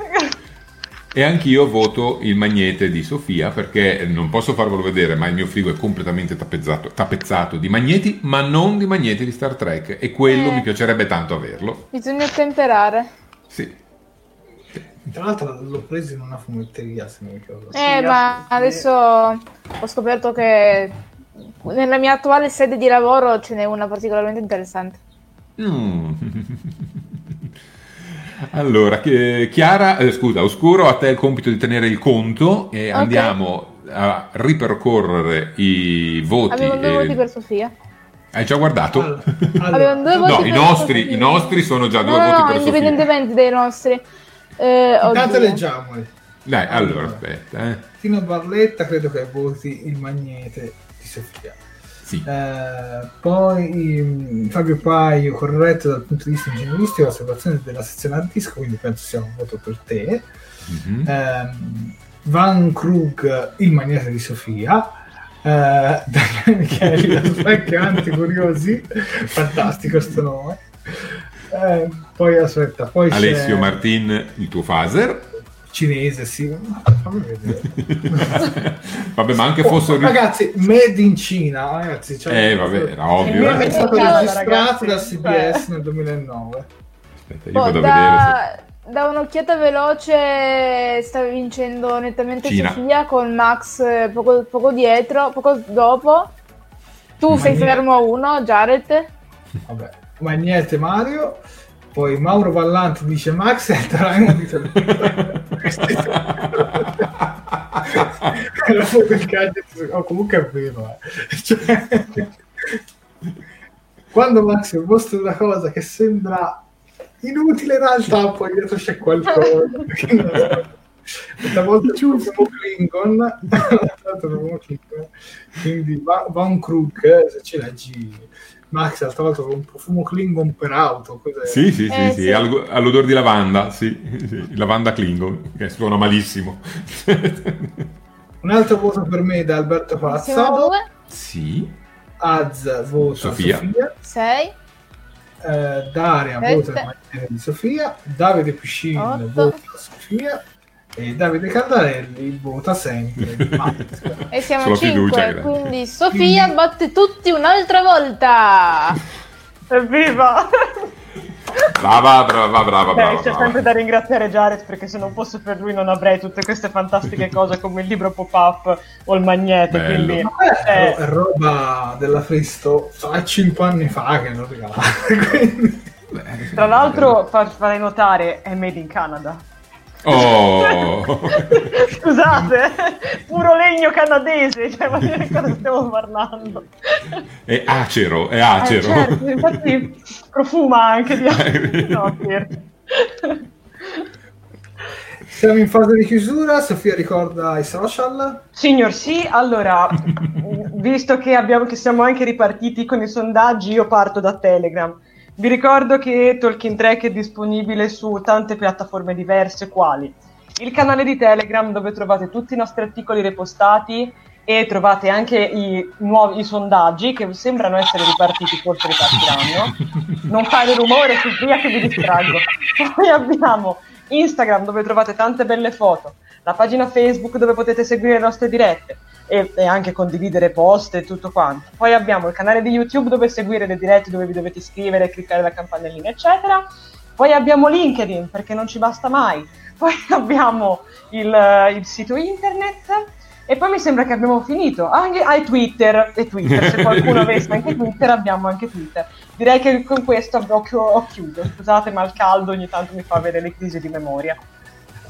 E anch'io voto il magnete di Sofia perché non posso farvelo vedere, ma il mio frigo è completamente tappezzato, tappezzato di magneti, ma non di magneti di Star Trek. E quello Eh. mi piacerebbe tanto averlo. Bisogna temperare. Sì. Tra l'altro l'ho preso in una fumetteria, se non ricordo. Eh, ma adesso ho scoperto che nella mia attuale sede di lavoro ce n'è una particolarmente interessante. Mm. Allora, che- Chiara, eh, scusa, Oscuro, a te il compito di tenere il conto e Ok. andiamo a ripercorrere i voti. Avevo due e- voti per Sofia. Hai già guardato? Allora, voti No, per i nostri, Sofia. i nostri sono già due No, voti no, per Sofia. indipendentemente dai nostri. Eh, Intanto leggiamoli. Dai, allora, Allora. aspetta. Eh. Tino Barletta credo che voti il magnete di Sofia. Sì. Eh, poi mm, Fabio Paio, corretto dal punto di vista ingegneristico, l'osservazione della sezione hard disk, quindi penso sia un voto per te. Mhm. Ehm, Van Krug, il magnete di Sofia. Eh, Daniele Micheli, lo specchio anticuriosi, fantastico sto nome. Eh, poi aspetta, poi c'è- Alessio Martin, il tuo phaser. Cinese, sì. Fammi vedere. vabbè, ma anche Oh, fosse... ragazzi, made in Cina, ragazzi. Cioè, Eh, vabbè, era ovvio. Il eh. è stato registrato da CBS nel 2009. Aspetta, io Boh, vado a vedere. da, da un'occhiata veloce sta vincendo nettamente Cina. Sofia con Max eh, poco, poco dietro, poco dopo. Tu Ma sei niente. fermo a uno, Jared. Vabbè, ma niente Mario. Poi Mauro Vallanti dice Max e Altarango dice Era fuori del gadget, oh, comunque è vero. eh. Cioè, quando Max mostra una cosa che sembra inutile in realtà, poi dietro c'è qualcosa. Questa volta c'è un Klingon, quindi va, va un Krug, eh, se ci leggi Max l'altra volta con un profumo Klingon per auto. cos'è? Sì, sì, sì, Eh, sì, sì. al- all'odore di lavanda, sì, sì, lavanda Klingon, che suona malissimo. Un altro voto per me da Alberto Palazzato, due, sì, Az vota Sofia. Sofia, sei, eh, Daria Sette. vota Sofia, Davide Piscin vota Sofia e Davide Caldarelli vota sempre e siamo Solo a fiducia, cinque. grazie. Quindi Sofia batte tutti un'altra volta. Evviva! brava, brava, brava, brava. c'è brava. sempre da ringraziare Jared perché se non fosse per lui non avrei tutte queste fantastiche cose come il libro pop-up o il magnete. Bello. Quindi, eh, è roba della Fristo a 5 anni fa che l'ho regalata quindi- tra l'altro fa- farei notare è made in Canada. Oh, Scusate, puro legno canadese, cioè ma di cosa stiamo parlando? è acero, è Eh, acero. certo, infatti profuma anche di no, scherzo. siamo in fase di chiusura Sofia ricorda i social Signor sì, allora, visto che, abbiamo, che siamo anche ripartiti con i sondaggi, io parto da Telegram. Vi ricordo che Talking Track è disponibile su tante piattaforme diverse, quali il canale di Telegram dove trovate tutti i nostri articoli repostati e trovate anche i nuovi i sondaggi che sembrano essere ripartiti, forse ripartiranno. Non fare rumore, su via che vi distraggo. Poi abbiamo Instagram dove trovate tante belle foto, la pagina Facebook dove potete seguire le nostre dirette e, e anche condividere post e tutto quanto. Poi abbiamo il canale di YouTube dove seguire le dirette dove vi dovete iscrivere, cliccare la campanellina, eccetera. Poi abbiamo LinkedIn perché non ci basta mai. Poi abbiamo il, il sito internet. E poi mi sembra che abbiamo finito. Anche hai Twitter e Twitter. Se qualcuno avesse anche Twitter, abbiamo anche Twitter. Direi che con questo ho, ho chiuso. Scusate, ma il caldo ogni tanto mi fa avere le crisi di memoria.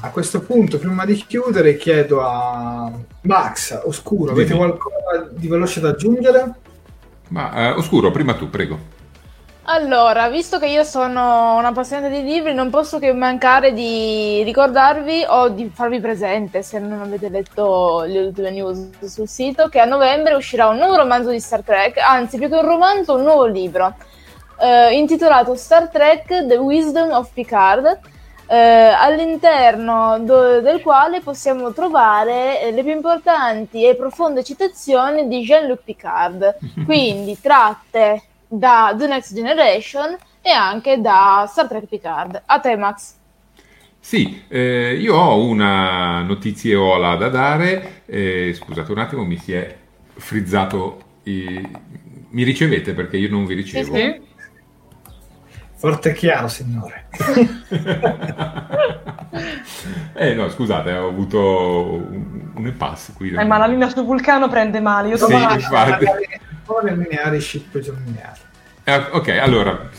A questo punto prima di chiudere chiedo a Max Oscuro avete Dimmi. qualcosa di veloce da aggiungere? Ma eh, Oscuro, prima tu, prego. Allora, visto che io sono una appassionata di libri, non posso che mancare di ricordarvi o di farvi presente, se non avete letto le ultime news sul sito, che a novembre uscirà un nuovo romanzo di Star Trek, anzi più che un romanzo, un nuovo libro, eh, intitolato Star Trek The Wisdom of Picard, eh, all'interno do- del quale possiamo trovare eh, le più importanti e profonde citazioni di Jean-Luc Picard, quindi tratte da The Next Generation e anche da Star Trek Picard. A te, Max. Sì, eh, io ho una notiziola da dare. eh, scusate un attimo, mi si è frizzato. i- Mi ricevete perché io non vi ricevo. Forte e chiaro, signore. eh no, scusate, ho avuto un, un impasse qui. Eh, ma la linea sul vulcano prende male. Io Sì, infatti. Ore lineari, ship lineari. Eh, ok, allora,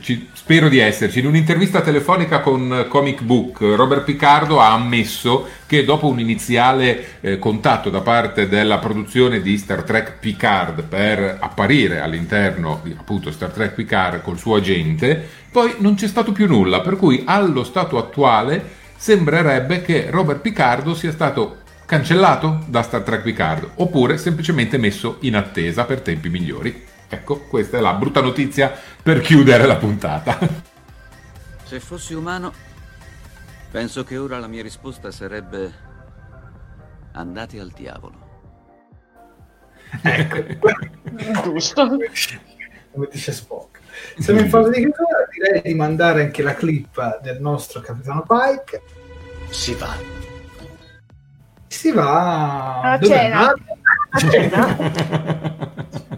ci- spero di esserci. In un'intervista telefonica con Comic Book, Robert Picardo ha ammesso che dopo un iniziale eh, contatto da parte della produzione di Star Trek Picard per apparire all'interno di appunto Star Trek Picard col suo agente, poi non c'è stato più nulla, per cui allo stato attuale sembrerebbe che Robert Picardo sia stato cancellato da Star Trek Picard oppure semplicemente messo in attesa per tempi migliori. Ecco, questa è la brutta notizia per chiudere la puntata. Se fossi umano, penso che ora la mia risposta sarebbe andate al diavolo. Giusto. come dice Spock. Siamo in fase di chiusura, direi di mandare anche la clip del nostro capitano Pike. si va? Si va A cena. andate? A cena.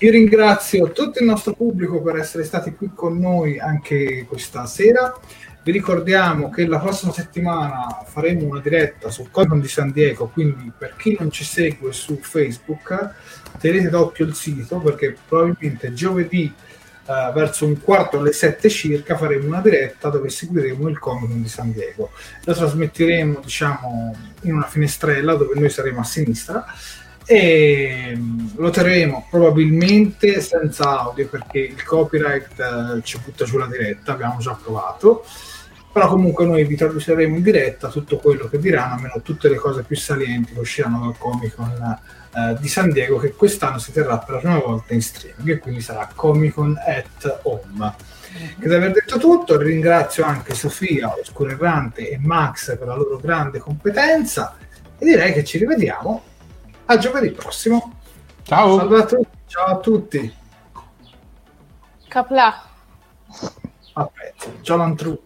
Io ringrazio tutto il nostro pubblico per essere stati qui con noi anche questa sera. Vi ricordiamo che la prossima settimana faremo una diretta sul Comic di San Diego, quindi per chi non ci segue su Facebook, tenete d'occhio il sito perché probabilmente giovedì eh, verso un quarto alle sette circa faremo una diretta dove seguiremo il Comic di San Diego. La trasmetteremo diciamo in una finestrella dove noi saremo a sinistra e mm, lo terremo probabilmente senza audio perché il copyright eh, ci butta giù la diretta, abbiamo già provato. Però comunque noi vi tradurremo in diretta tutto quello che diranno, almeno tutte le cose più salienti che usciranno dal Comic Con eh, di San Diego che quest'anno si terrà per la prima volta in streaming e quindi sarà Comic Con at Home. Che di aver detto tutto, ringrazio anche Sofia, Oscuro Errante e Max per la loro grande competenza e direi che ci rivediamo a giovedì prossimo. Ciao. Salve a tutti, ciao a tutti. Capla. A pezzi. Ciao Lantru.